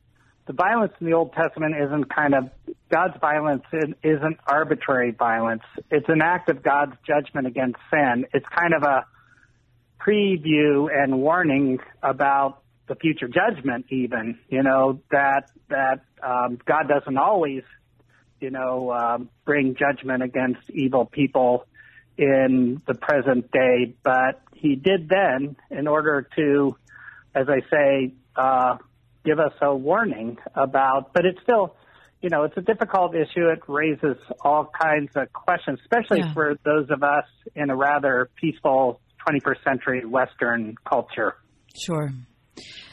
the violence in the Old Testament isn't kind of God's violence is- isn't arbitrary violence. It's an act of God's judgment against sin. It's kind of a preview and warning about the future judgment even you know that that um, god doesn't always you know um, bring judgment against evil people in the present day but he did then in order to as i say uh, give us a warning about but it's still you know it's a difficult issue it raises all kinds of questions especially Yeah. for those of us in a rather peaceful 21st century western culture Sure.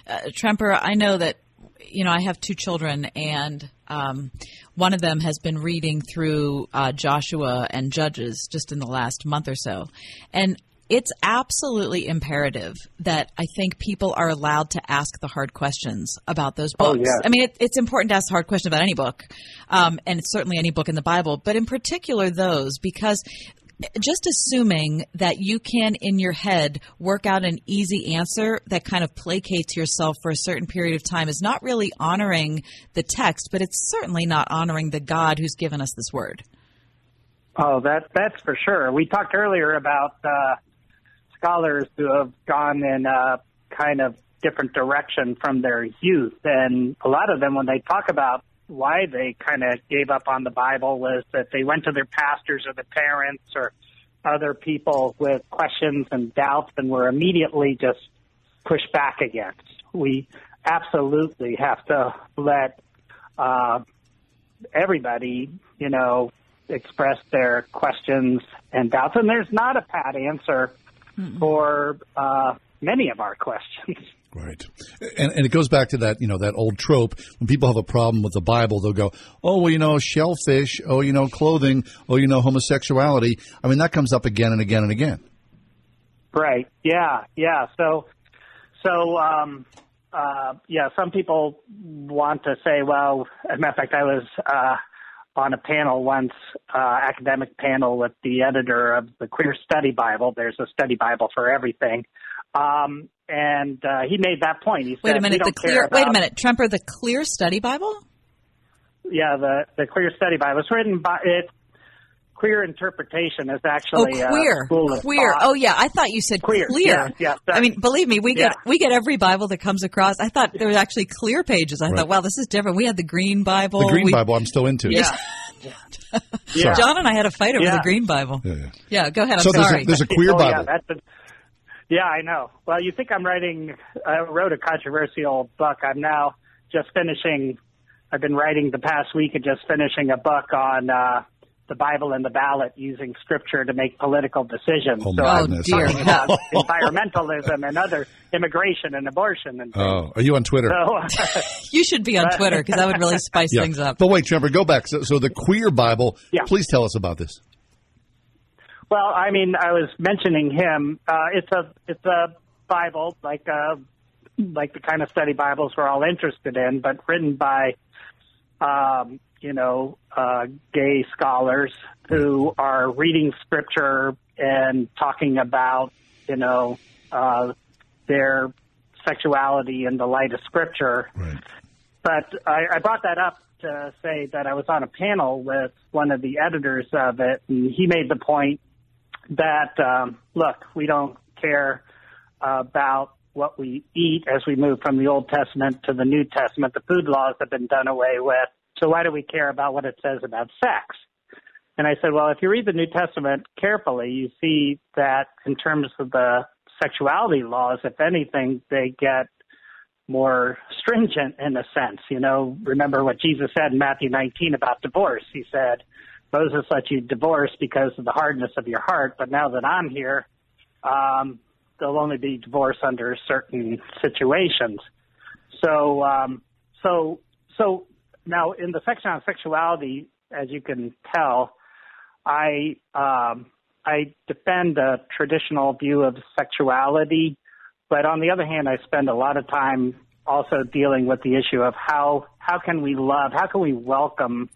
Uh, Tremper, I know that, you know, I have two children, and um, one of them has been reading through uh, Joshua and Judges just in the last month or so. And it's absolutely imperative that I think people are allowed to ask the hard questions about those Oh, books. yes. I mean, it, it's important to ask hard questions about any book, um, and it's certainly any book in the Bible, but in particular those, because just assuming that you can in your head work out an easy answer that kind of placates yourself for a certain period of time is not really honoring the text, but it's certainly not honoring the God who's given us this word. Oh, that that's for sure. We talked earlier about uh, scholars who have gone in a kind of different direction from their youth, and a lot of them, when they talk about why they kind of gave up on the Bible, was that they went to their pastors or the parents or other people with questions and doubts, and were immediately just pushed back against. We absolutely have to let uh, everybody, you know, express their questions and doubts. And there's not a pat answer for uh, many of our questions. Right. And, and it goes back to that, you know, that old trope. When people have a problem with the Bible, they'll go, oh, well, you know, shellfish, oh, you know, clothing, oh, you know, homosexuality. I mean, that comes up again and again and again. Right. Yeah. Yeah. So, so, um, uh, yeah, some people want to say, well, as a matter of fact, I was, uh, on a panel once, uh, academic panel with the editor of the Queer Study Bible. There's a study Bible for everything. Um, and, uh, he made that point. He Wait said, a minute, the clear. Wait a minute, Tremper, the Clear Study Bible. Yeah, the, the Queer Study Bible. It's written by, it, Queer Interpretation is actually oh, queer, a queer. thought. Oh, yeah, I thought you said Queer, clear. yeah, yeah, I mean, believe me, we get Yeah. we get every Bible that comes across. I thought there was actually clear pages. I Right. thought, wow, this is different. We had the green Bible. The Green We- Bible, I'm still into. Yeah. Sorry. John and I had a fight over Yeah. the green Bible. Yeah, yeah. Yeah, go ahead. I'm So there's a- sorry. there's a queer oh, Bible. Yeah, that's a, Yeah, I know. Well, you think I'm writing, I wrote a controversial book. I'm now just finishing, I've been writing the past week and just finishing a book on uh, the Bible and the ballot using scripture to make political decisions. Oh, so I'm talking Oh, about dear. environmentalism and other immigration and abortion and Oh, are you on Twitter? so, You should be on Twitter because that would really spice Yeah. things up. But wait, Tremper, go back. So, so the queer Bible. Yeah. Please tell us about this. Well, I mean, I was mentioning him. Uh, it's a it's a Bible like uh like the kind of study Bibles we're all interested in, but written by um, you know uh, gay scholars who are reading scripture and talking about you know uh, their sexuality in the light of scripture. But I, I brought that up to say that I was on a panel with one of the editors of it, and he made the point that um, look, we don't care about what we eat as we move from the Old Testament to the New Testament. The food laws have been done away with. So why do we care about what it says about sex? And I said, well, if you read the New Testament carefully, you see that in terms of the sexuality laws, if anything, they get more stringent in a sense. You know, remember what Jesus said in Matthew 19 about divorce. He said, Moses let you divorce because of the hardness of your heart, but now that I'm here, um, there'll only be divorce under certain situations. So, um, so, so now in the section on sexuality, as you can tell, I um, I defend a traditional view of sexuality, but on the other hand, I spend a lot of time also dealing with the issue of how how can we love, how can we welcome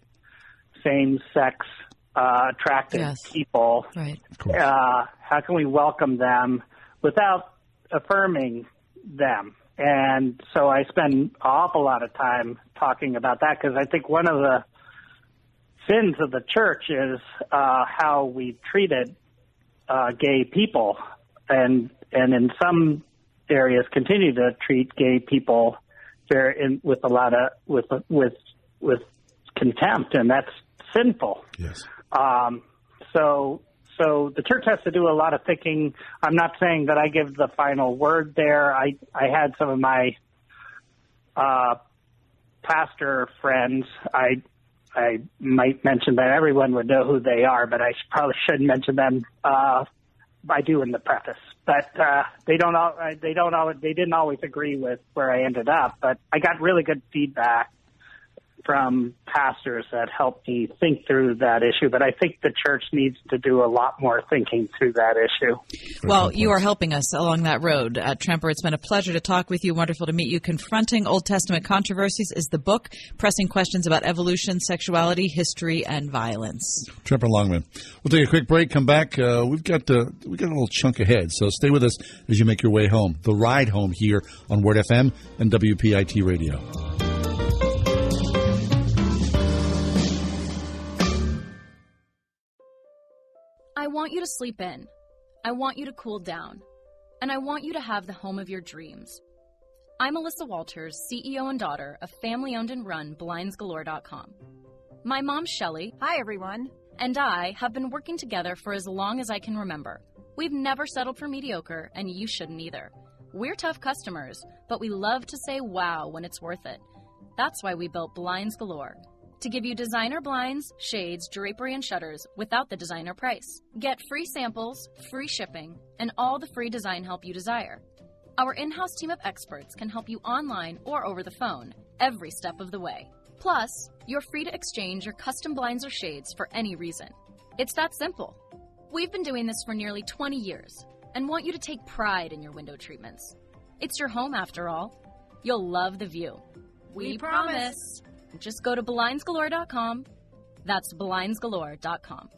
same sex uh, attracted Yes. people? Right. Uh, how can we welcome them without affirming them? And so I spend an awful lot of time talking about that because I think one of the sins of the church is uh, how we've treated uh, gay people, and and in some areas continue to treat gay people very in, with a lot of with with with contempt, and that's sinful. Yes. Um, so so the church has to do a lot of thinking. I'm not saying that I give the final word there. I I had some of my uh, pastor friends. I I might mention that everyone would know who they are, but I probably shouldn't mention them. Uh, I do in the preface, but uh, they don't. All, uh, they don't. Always, they didn't always agree with where I ended up, but I got really good feedback from pastors that helped me think through that issue. But I think the church needs to do a lot more thinking through that issue. Well, you are helping us along that road. Uh, Tremper, it's been a pleasure to talk with you. Wonderful to meet you. Confronting Old Testament Controversies is the book, pressing questions about evolution, sexuality, history, and violence. Tremper Longman. We'll take a quick break. Come back. Uh, we've got uh, we got a little chunk ahead, so stay with us as you make your way home. The ride home here on Word FM and WPIT Radio. I want you to sleep in. I want you to cool down. And I want you to have the home of your dreams. I'm Alyssa Walters, CEO and daughter of family owned and run BlindsGalore.com. My mom, Shelly. Hi, everyone. And I have been working together for as long as I can remember. We've never settled for mediocre, and you shouldn't either. We're tough customers, but we love to say wow when it's worth it. That's why we built Blinds Galore to give you designer blinds, shades, drapery, and shutters without the designer price. Get free samples, free shipping, and all the free design help you desire. Our in house team of experts can help you online or over the phone every step of the way. Plus, you're free to exchange your custom blinds or shades for any reason. It's that simple. We've been doing this for nearly 20 years and want you to take pride in your window treatments. It's your home after all. You'll love the view. We promise. Just go to blindsgalore.com. That's blindsgalore.com.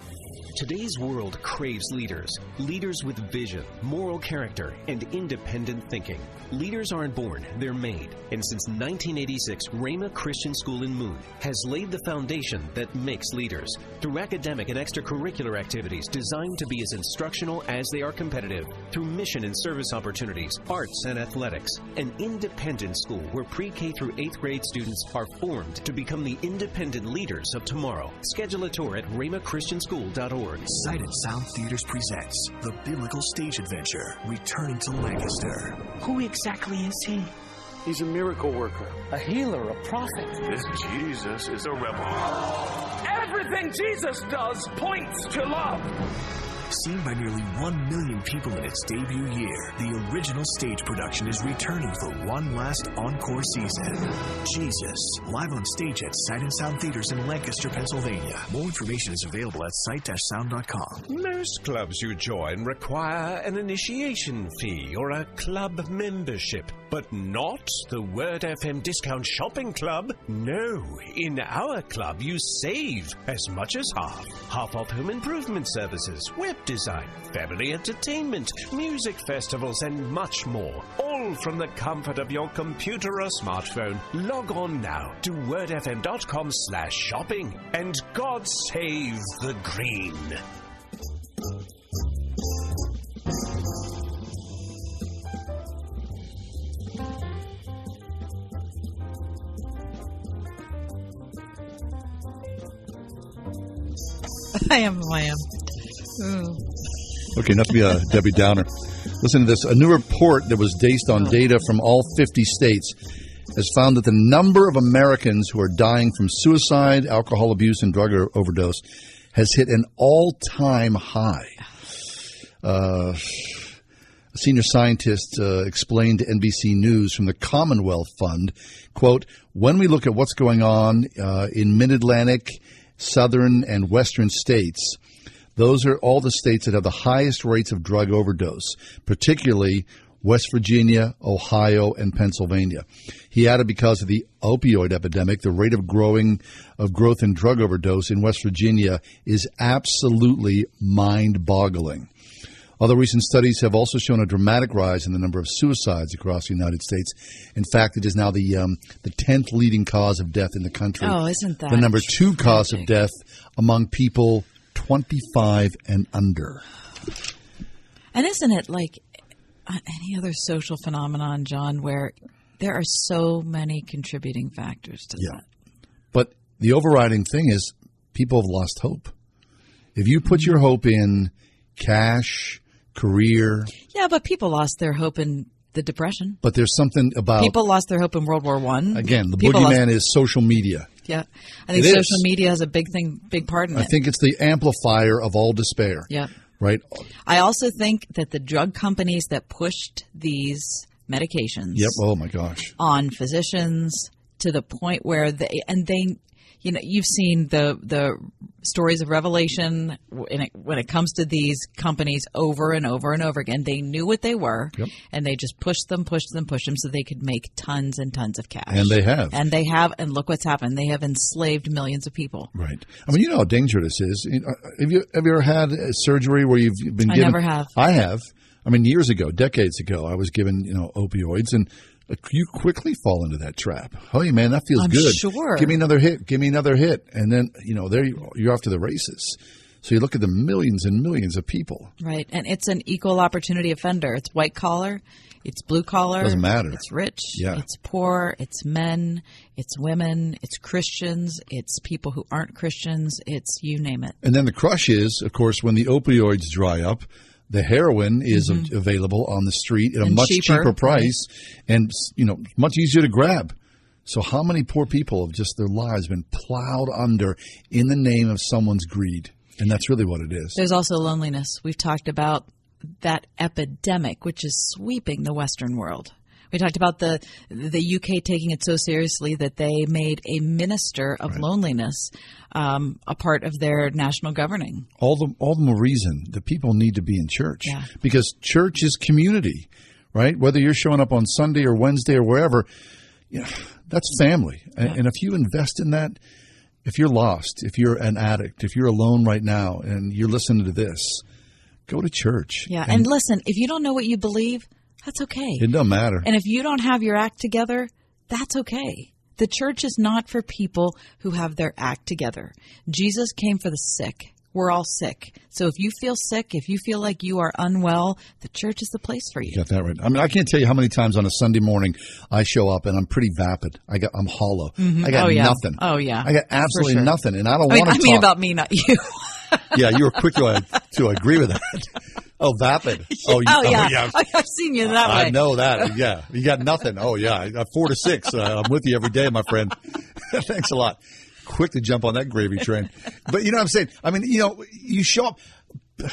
Today's world craves leaders. Leaders with vision, moral character, and independent thinking. Leaders aren't born, they're made. And since 1986, Rhema Christian School in Moon has laid the foundation that makes leaders. Through academic and extracurricular activities designed to be as instructional as they are competitive. Through mission and service opportunities, arts and athletics. An independent school where pre K through 8th grade students are formed to become the independent leaders of tomorrow. Schedule a tour at rhemachristianschool.org. Sight and Sound Theaters presents the biblical stage adventure, Returning to Lancaster. Who exactly is he? He's a miracle worker, a healer, a prophet. This Jesus is a rebel. Everything Jesus does points to love. Seen by nearly 1 million people in its debut year, the original stage production is returning for one last encore season. Jesus, live on stage at Sight and Sound Theaters in Lancaster, Pennsylvania. More information is available at sight-sound.com. Most clubs you join require an initiation fee or a club membership, but not the Word FM Discount Shopping Club. No, in our club you save as much as half. Half off home improvement services, web design, family entertainment, music festivals, and much more. All from the comfort of your computer or smartphone. Log on now to wordfm.com slash shopping and God save the green. I am who I am. Ooh. Okay, not to be a Debbie Downer. Listen to this. A new report that was based on data from all 50 states has found that the number of Americans who are dying from suicide, alcohol abuse, and drug overdose has hit an all time high. Uh, a senior scientist uh, explained to NBC News from the Commonwealth Fund, quote, when we look at what's going on uh, in mid-Atlantic, southern, and western states, those are all the states that have the highest rates of drug overdose, particularly West Virginia, Ohio, and Pennsylvania. He added because of the opioid epidemic, the rate of growing of growth in drug overdose in West Virginia is absolutely mind-boggling. Other recent studies have also shown a dramatic rise in the number of suicides across the United States. In fact, it is now the um, the tenth leading cause of death in the country. Oh, isn't that the number two cause of death among people 25 and under? And isn't it like uh, any other social phenomenon, John, where there are so many contributing factors to Yeah. that? But the overriding thing is people have lost hope. If you put your hope in cash, career, Yeah, but people lost their hope in the Depression. but there's something about People lost their hope in World War One. again the People lost- boogeyman is social media. Yeah, I think It social is. media has a big thing, big part in I it. I think it's the amplifier of all despair. Yeah. Right. I also think that the drug companies that pushed these medications Yep. Oh my gosh. on physicians to the point where they and they you know you've seen the the stories of revelation when it, when it comes to these companies over and over and over again they knew what they were Yep. and they just pushed them pushed them pushed them so they could make tons and tons of cash And they have. and they have and look what's happened they have enslaved millions of people Right. I mean, you know how dangerous this is. Have you have you ever had a surgery where you've been given I never have. I have. I mean, years ago, decades ago, I was given you know opioids, and uh, you quickly fall into that trap. Oh, yeah, man, that feels I'm good. sure. Give me another hit. Give me another hit, and then you know there you, you're off to the races. So you look at the millions and millions of people. right and it's an equal opportunity offender it's white collar it's blue collar Doesn't matter. it's rich Yeah. it's poor it's men it's women it's christians it's people who aren't christians it's you name it And then the crush is, of course, when the opioids dry up, the heroin is Mhm. av- available on the street at a And much cheaper, cheaper, price and, you know, much easier to grab. So how many poor people have just their lives been plowed under in the name of someone's greed? And that's really what it is. There's also loneliness. We've talked about that epidemic, which is sweeping the Western world. We talked about the the UK taking it so seriously that they made a minister of loneliness um, a part of their national governing. All the all the more reason that people need to be in church. Yeah. Because church is community, right? Whether you're showing up on Sunday or Wednesday or wherever, you know, that's family. And, and if you invest in that, if you're lost, if you're an addict, if you're alone right now and you're listening to this, go to church. Yeah, and, listen, if you don't know what you believe, that's okay. it doesn't matter. And if you don't have your act together, that's okay. The church is not for people who have their act together. Jesus came for the sick. We're all sick. So if you feel sick, if you feel like you are unwell, the church is the place for you. You got that right. I mean, I can't tell you how many times on a Sunday morning I show up and I'm pretty vapid. I got, I'm hollow. Mhm. I got Oh, yeah. nothing. Oh, yeah. I got absolutely sure. nothing, and I don't I mean, want to. I mean about me, not you. yeah, you were quick to to agree with that. Oh, vapid. Oh, you- oh yeah, I've seen you in that way. I know that. Yeah, you got nothing. Oh yeah, I- four to six. Uh, I'm with you every day, my friend. Thanks a lot. Quick to jump on that gravy train. But you know what I'm saying? I mean, you know, you show up.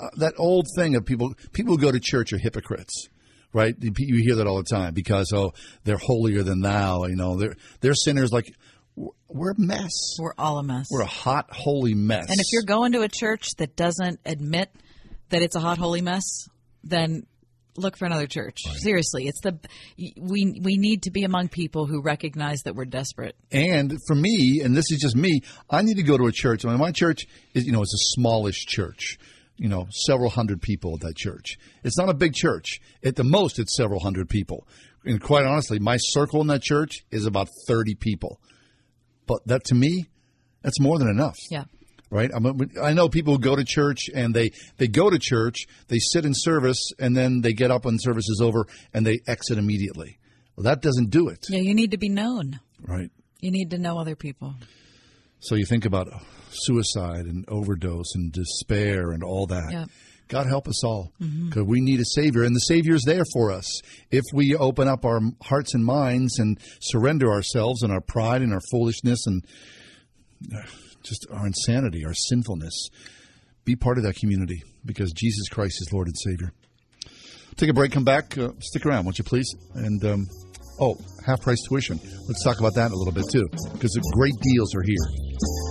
Uh, that old thing of people people who go to church are hypocrites. Right, you you hear that all the time because oh they're holier than thou. You know they're they're sinners. Like we're a mess. We're all a mess. We're a hot holy mess. And if you're going to a church that doesn't admit that it's a hot holy mess, then look for another church. Seriously, it's the we we need to be among people who recognize that we're desperate. And for me, and this is just me, I need to go to a church. I mean, my church is, you know, it's a smallish church. You know, several hundred people at that church. It's not a big church. At the most, it's several hundred people. And quite honestly, my circle in that church is about 30 people. But that to me, that's more than enough. Yeah. Right? I, mean, I know people who go to church and they, they go to church, they sit in service, and then they get up when service is over and they exit immediately. Well, that doesn't do it. Yeah, you need to be known. Right. You need to know other people. So you think about suicide and overdose and despair and all that. Yeah. God help us all because we need a Savior, and the Savior is there for us. If we open up our hearts and minds and surrender ourselves and our pride and our foolishness and uh, just our insanity, our sinfulness, be part of that community because Jesus Christ is Lord and Savior. Take a break, come back, uh, stick around, won't you please? And, um, oh, half price tuition. Let's talk about that a little bit too because the great deals are here.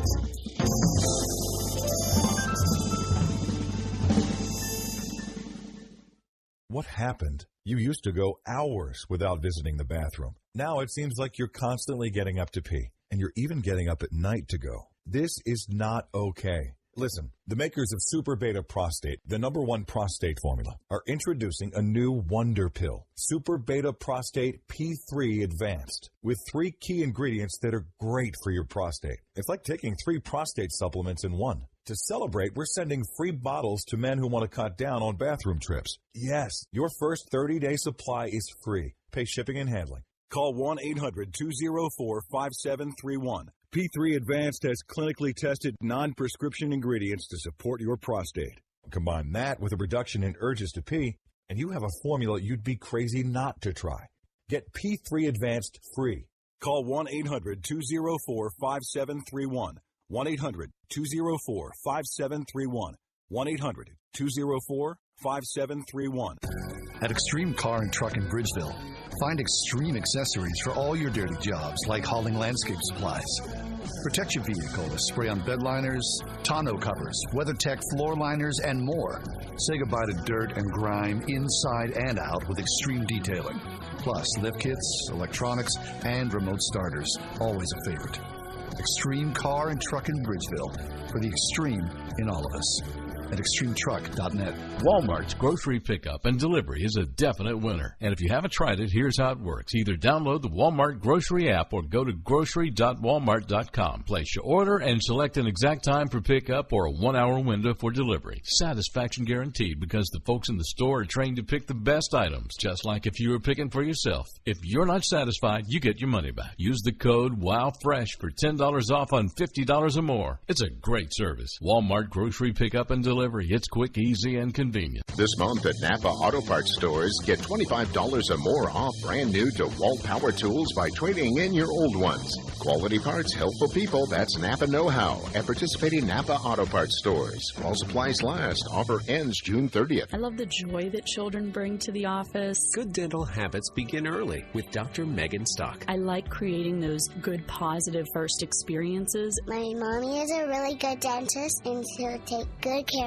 What happened? You used to go hours without visiting the bathroom. Now it seems like you're constantly getting up to pee, and you're even getting up at night to go. This is not okay. Listen, the makers of Super Beta Prostate, the number one prostate formula, are introducing a new wonder pill, Super Beta Prostate P3 Advanced, with three key ingredients that are great for your prostate. It's like taking three prostate supplements in one. To celebrate, we're sending free bottles to men who want to cut down on bathroom trips. Yes, your first 30 day supply is free. Pay shipping and handling. Call 1 800 204 5731. P3 Advanced has clinically tested non prescription ingredients to support your prostate. Combine that with a reduction in urges to pee, and you have a formula you'd be crazy not to try. Get P3 Advanced free. Call 1 800 204 5731. 1 800 204 5731. 1 800 204 5731. At Extreme Car and Truck in Bridgeville, find extreme accessories for all your dirty jobs, like hauling landscape supplies. Protect your vehicle with spray on bed liners, tonneau covers, WeatherTech floor liners, and more. Say goodbye to dirt and grime inside and out with extreme detailing. Plus, lift kits, electronics, and remote starters. Always a favorite. Extreme Car and Truck in Bridgeville for the extreme in all of us. At extremetruck.net. Walmart's grocery pickup and delivery is a definite winner. And if you haven't tried it, here's how it works. Either download the Walmart grocery app or go to grocery.walmart.com. Place your order and select an exact time for pickup or a one hour window for delivery. Satisfaction guaranteed because the folks in the store are trained to pick the best items, just like if you were picking for yourself. If you're not satisfied, you get your money back. Use the code WOWFRESH for $10 off on $50 or more. It's a great service. Walmart grocery pickup and delivery. It's quick, easy, and convenient. This month at Napa Auto Parts stores, get $25 or more off brand new DeWalt power tools by trading in your old ones. Quality parts, helpful people, that's Napa Know How at participating Napa Auto Parts stores. While supplies last, offer ends June 30th. I love the joy that children bring to the office. Good dental habits begin early with Dr. Megan Stock. I like creating those good, positive first experiences. My mommy is a really good dentist and she'll take good care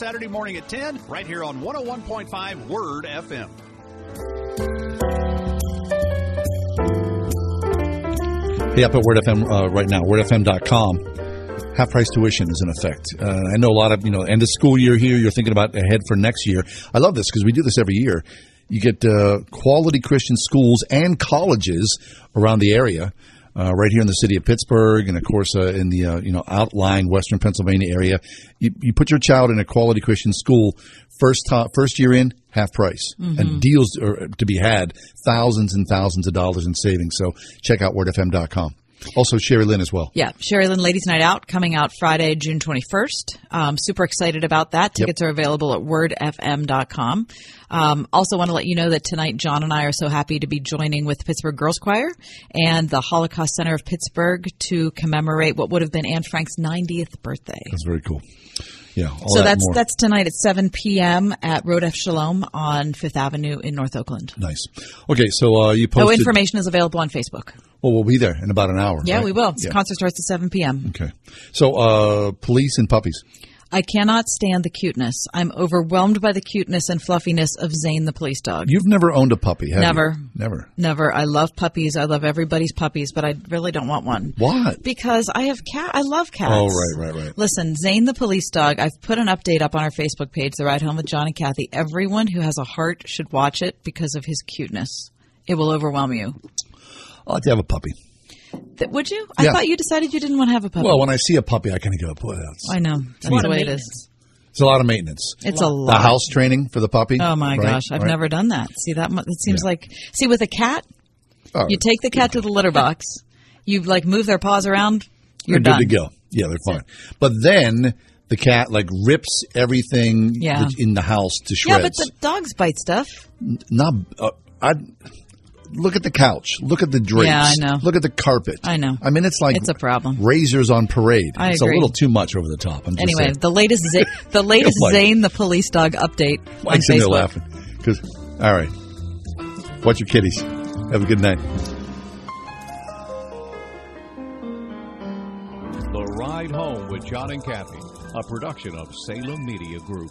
Saturday morning at 10, right here on 101.5 Word FM. Hey, up at Word FM uh, right now, wordfm.com. Half price tuition is in effect. Uh, I know a lot of, you know, end of school year here, you're thinking about ahead for next year. I love this because we do this every year. You get uh, quality Christian schools and colleges around the area. Uh, right here in the city of Pittsburgh, and of course uh, in the uh, you know outlying Western Pennsylvania area, you, you put your child in a quality Christian school. First top, first year in, half price, Mhm. and deals are to be had, thousands and thousands of dollars in savings. So check out wordfm.com. Also, Sherry Lynn as well. Yeah, Sherry Lynn Ladies Night Out coming out Friday, June 21st. Um, super excited about that. Yep. Tickets are available at wordfm.com. Um, also want to let you know that tonight John and I are so happy to be joining with Pittsburgh Girls Choir and the Holocaust Center of Pittsburgh to commemorate what would have been Anne Frank's 90th birthday. That's very cool. Yeah. All so that that's that's tonight at 7 p.m. at Rodef Shalom on Fifth Avenue in North Oakland. nice. Okay, so uh, you Oh, posted. information is available on Facebook. Well, we'll be there in about an hour. Yeah, right? we will. The Yeah. concert starts at 7 p.m. Okay. So, uh, police and puppies. I cannot stand the cuteness. I'm overwhelmed by the cuteness and fluffiness of Zane the police dog. You've never owned a puppy, have you? Never. Never. Never. I love puppies. I love everybody's puppies, but I really don't want one. Why? Because I have cat. I love cats. Oh, right, right, right. Listen, Zane the police dog. I've put an update up on our Facebook page, The Ride Home with John and Kathy. Everyone who has a heart should watch it because of his cuteness. It will overwhelm you. I'll have to have a puppy. Th- would you? I Yeah. thought you decided you didn't want to have a puppy. Well, when I see a puppy, I kind of go, boy, that's. I know. That's the way it is. It's a lot of maintenance. It's a lot. The house training for the puppy. Oh my right? gosh, I've Right? never done that. See that? mu- It seems like see with a cat, Oh, you take the cat to the litter box, you like move their paws around, you're They're done. good to go. Yeah, they're fine. But then the cat like rips everything Yeah. that's in the house to shreds. Yeah, shreds. but the dogs bite stuff. not. Uh, I look at the couch. Look at the drapes. Yeah, I know. Look at the carpet. I know. I mean, it's like It's a problem. Razors on parade. I it's agree. a little too much over the top. I'm just Anyway, saying. the latest Z- the latest Mike. Zane the police dog update on Mike's in there Facebook. laughing because. All right, watch your kitties. Have a good night. The Ride Home with John and Kathy, a production of Salem Media Group.